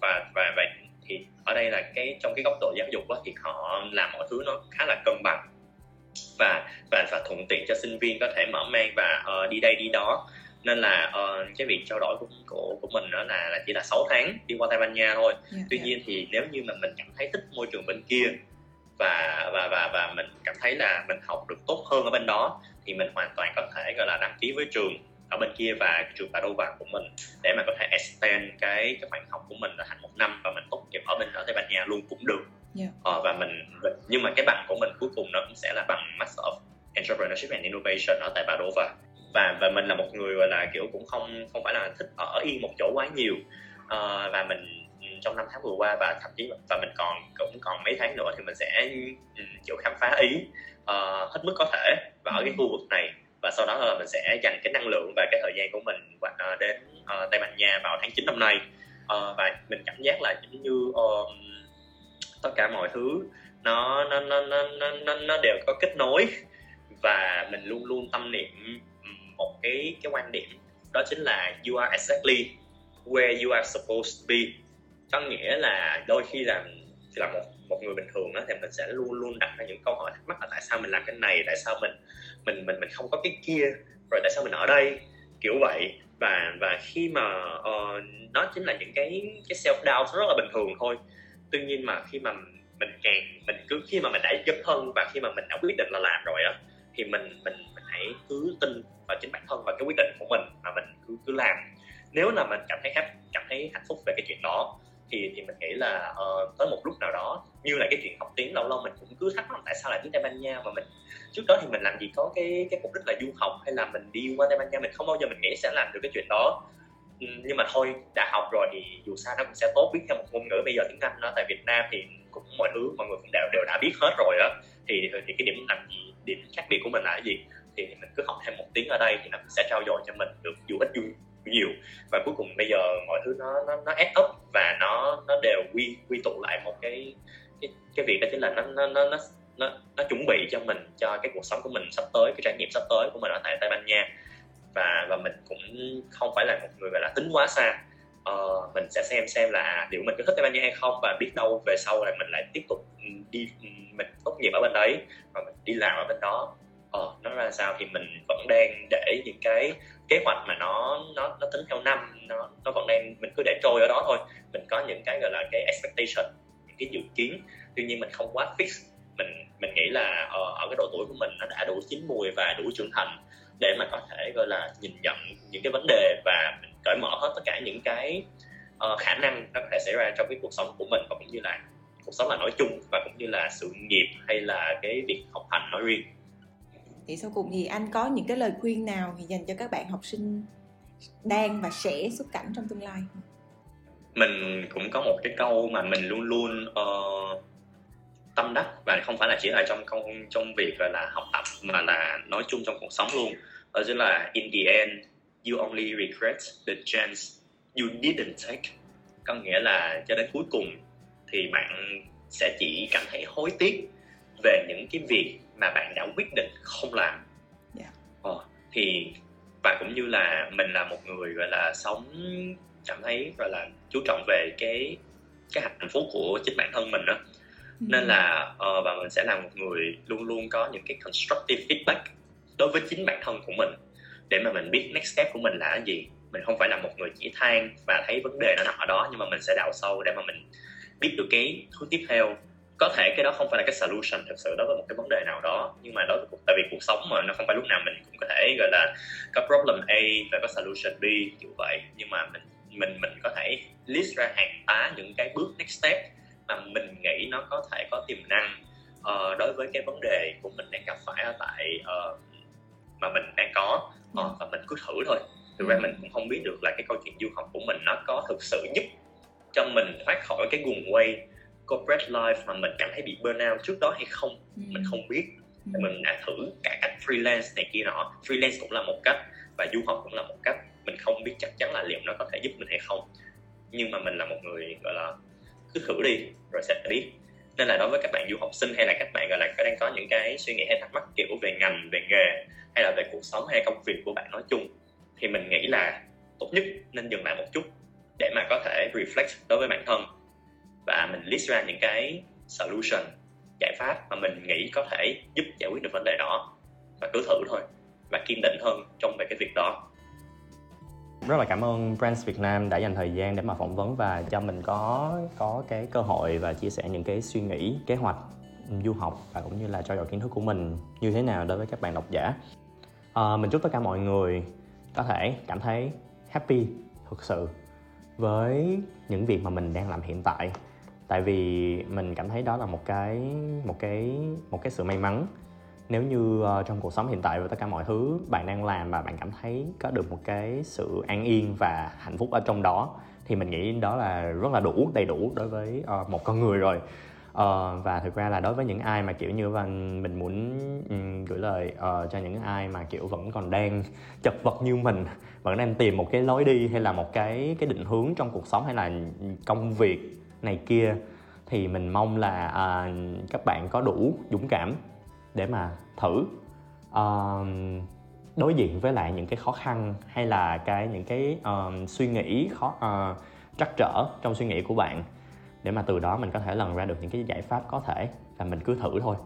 và và vậy thì ở đây là cái trong cái góc độ giáo dục đó, thì họ làm mọi thứ nó khá là cân bằng. Và và và thuận tiện cho sinh viên có thể mở mang và uh, đi đây đi đó nên là uh, cái việc trao đổi của của, của mình đó là, là chỉ là 6 tháng đi qua Tây Ban Nha thôi yeah, dạ, tuy yeah. Dạ. nhiên thì nếu như mà mình cảm thấy thích môi trường bên kia và và và và mình cảm thấy là mình học được tốt hơn ở bên đó thì mình hoàn toàn có thể gọi là đăng ký với trường ở bên kia và trường Padova của mình để mà có thể extend cái cái khoảng học của mình là thành một năm và mình tốt nghiệp ở bên ở Tây Ban Nha luôn cũng được yeah. Dạ. ờ, và mình nhưng mà cái bằng của mình cuối cùng nó cũng sẽ là bằng Master of Entrepreneurship and Innovation ở tại Padova và và mình là một người gọi là kiểu cũng không không phải là thích ở yên một chỗ quá nhiều. Uh, và mình ừ, trong năm tháng vừa qua và thậm chí và mình còn cũng còn mấy tháng nữa thì mình sẽ kiểu khám phá ý uh, hết mức có thể và ở cái khu vực này. Và sau đó là mình sẽ dành cái năng lượng và cái thời gian của mình uh, đến uh, Tây Ban Nha vào tháng 9 năm nay. Uh, và mình cảm giác là giống như uh, tất cả mọi thứ nó nó nó nó nó nó đều có kết nối. Và mình luôn luôn tâm niệm một cái cái quan điểm đó chính là you are exactly where you are supposed to be. Có nghĩa là đôi khi là là một một người bình thường đó thì mình sẽ luôn luôn đặt ra những câu hỏi thắc mắc là tại sao mình làm cái này tại sao mình mình mình mình không có cái kia rồi tại sao mình ở đây kiểu vậy. Và và khi mà uh, nó chính là những cái cái self doubt rất là bình thường thôi. Tuy nhiên mà khi mà mình càng mình cứ khi mà mình đã dấn thân và khi mà mình đã quyết định là làm rồi á thì mình mình mình hãy cứ tin vào chính bản thân và cái quyết định của mình mà mình cứ cứ làm. Nếu là mình cảm thấy hạnh cảm thấy hạnh phúc về cái chuyện đó thì thì mình nghĩ là uh, tới một lúc nào đó như là cái chuyện học tiếng lâu lâu mình cũng cứ thắc mắc tại sao lại tiếng Tây Ban Nha mà mình trước đó thì mình làm gì có cái cái mục đích là du học hay là mình đi qua Tây Ban Nha mình không bao giờ mình nghĩ sẽ làm được cái chuyện đó. Ừ, nhưng mà thôi đã học rồi thì dù sao nó cũng sẽ tốt biết thêm một ngôn ngữ bây giờ tiếng Anh nó tại Việt Nam thì cũng mọi thứ mọi người cũng đều đều đã biết hết rồi á. Thì thì cái điểm làm gì điểm khác biệt của mình là cái gì? Thì mình cứ học thêm một tiếng ở đây thì nó sẽ trao dồi cho mình được dù ít dù nhiều. Và cuối cùng bây giờ mọi thứ nó nó nó add up và nó nó đều quy quy tụ lại một cái cái cái việc đó chính là nó nó nó nó nó, nó chuẩn bị cho mình cho cái cuộc sống của mình sắp tới cái trải nghiệm sắp tới của mình ở tại Tây Ban Nha. Và và mình cũng không phải là một người gọi là tính quá xa. Uh, mình sẽ xem xem là à, liệu mình có thích Tây Ban Nha hay không và biết đâu về sau là mình lại tiếp tục đi mình tốt nghiệp ở bên đấy và mình đi làm ở bên đó ờ nó ra sao thì mình vẫn đang để những cái kế hoạch mà nó nó nó tính theo năm nó nó vẫn đang mình cứ để trôi ở đó thôi. Mình có những cái gọi là cái expectation những cái dự kiến. Tuy nhiên mình không quá fix. Mình mình nghĩ là ở, ở cái độ tuổi của mình nó đã đủ chín mùi và đủ trưởng thành để mà có thể gọi là nhìn nhận những cái vấn đề và mình cởi mở hết tất cả những cái uh, khả năng nó có thể xảy ra trong cái cuộc sống của mình và cũng như là cuộc sống là nói chung và cũng như là sự nghiệp hay là cái việc học hành nói riêng thì sau cùng thì anh có những cái lời khuyên nào thì dành cho các bạn học sinh đang và sẽ xuất cảnh trong tương lai? Mình cũng có một cái câu mà mình luôn luôn uh, tâm đắc và không phải là chỉ là trong công trong việc là học tập mà là nói chung trong cuộc sống luôn. Đó chính là in the end you only regret the chance you didn't take. Có nghĩa là cho đến cuối cùng thì bạn sẽ chỉ cảm thấy hối tiếc về những cái việc mà bạn đã quyết định không làm yeah. Dạ. ờ, thì và cũng như là mình là một người gọi là sống cảm thấy gọi là chú trọng về cái cái hạnh phúc của chính bản thân mình đó ừ. nên là uh, và mình sẽ là một người luôn luôn có những cái constructive feedback đối với chính bản thân của mình để mà mình biết next step của mình là cái gì mình không phải là một người chỉ than và thấy vấn đề nó nằm ở đó nhưng mà mình sẽ đào sâu để mà mình biết được cái thứ tiếp theo có thể cái đó không phải là cái solution thực sự đối với một cái vấn đề nào đó. Nhưng mà đối với cuộc tại vì cuộc sống mà nó không phải lúc nào mình cũng có thể gọi là có problem A và có solution B kiểu vậy. Nhưng mà mình mình mình có thể list ra hàng tá những cái bước next step mà mình nghĩ nó có thể có tiềm năng. Uh, đối với cái vấn đề của mình đang gặp phải ở tại uh, mà mình đang có uh, và mình cứ thử thôi. Thực ra mình cũng không biết được là cái câu chuyện du học của mình nó có thực sự giúp cho mình thoát khỏi cái guồng quay corporate life mà mình cảm thấy bị burnout trước đó hay không ừ. mình không biết. Ừ. mình đã thử cả cách freelance này kia nọ. Freelance cũng là một cách và du học cũng là một cách. Mình không biết chắc chắn là liệu nó có thể giúp mình hay không. Nhưng mà mình là một người gọi là cứ thử đi rồi sẽ biết. Nên là đối với các bạn du học sinh hay là các bạn gọi là có đang có những cái suy nghĩ hay thắc mắc kiểu về ngành về nghề hay là về cuộc sống hay công việc của bạn nói chung thì mình nghĩ là tốt nhất nên dừng lại một chút để mà có thể reflect đối với bản thân và mình list ra những cái solution giải pháp mà mình nghĩ có thể giúp giải quyết được vấn đề đó. Và cứ thử thôi và kiên định hơn trong về cái việc đó. Rất là cảm ơn Brands Việt Nam đã dành thời gian để mà phỏng vấn và cho mình có có cái cơ hội và chia sẻ những cái suy nghĩ kế hoạch du học và cũng như là trao dồi kiến thức của mình như thế nào đối với các bạn độc giả. À, mình chúc tất cả mọi người có thể cảm thấy happy thực sự với những việc mà mình đang làm hiện tại tại vì mình cảm thấy đó là một cái một cái một cái sự may mắn. Nếu như uh, trong cuộc sống hiện tại và tất cả mọi thứ bạn đang làm và bạn cảm thấy có được một cái sự an yên và hạnh phúc ở trong đó thì mình nghĩ đó là rất là đủ đầy đủ đối với uh, một con người rồi. Uh, và thực ra là đối với những ai mà kiểu như vâng, mình muốn um, gửi lời uh, cho những ai mà kiểu vẫn còn đang chật vật như mình vẫn đang tìm một cái lối đi hay là một cái cái định hướng trong cuộc sống hay là công việc này kia thì mình mong là uh, các bạn có đủ dũng cảm để mà thử. Uh, đối diện với lại những cái khó khăn hay là cái những cái uh, suy nghĩ khó uh, trắc trở trong suy nghĩ của bạn để mà từ đó mình có thể lần ra được những cái giải pháp có thể là mình cứ thử thôi.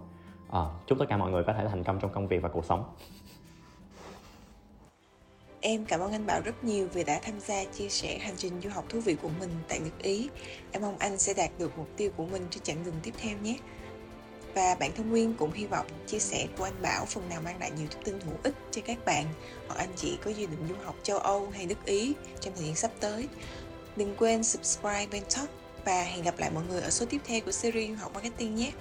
Uh, chúc tất cả mọi người có thể thành công trong công việc và cuộc sống. Em cảm ơn anh Bảo rất nhiều vì đã tham gia chia sẻ hành trình du học thú vị của mình tại nước Ý. Em mong anh sẽ đạt được mục tiêu của mình trên chặng đường tiếp theo nhé. Và bản thân Nguyên cũng hy vọng chia sẻ của anh Bảo phần nào mang lại nhiều thông tin hữu ích cho các bạn, hoặc anh chị có dự định du học châu Âu hay nước Ý trong thời gian sắp tới. Đừng quên subscribe bên top và hẹn gặp lại mọi người ở số tiếp theo của series du học marketing nhé.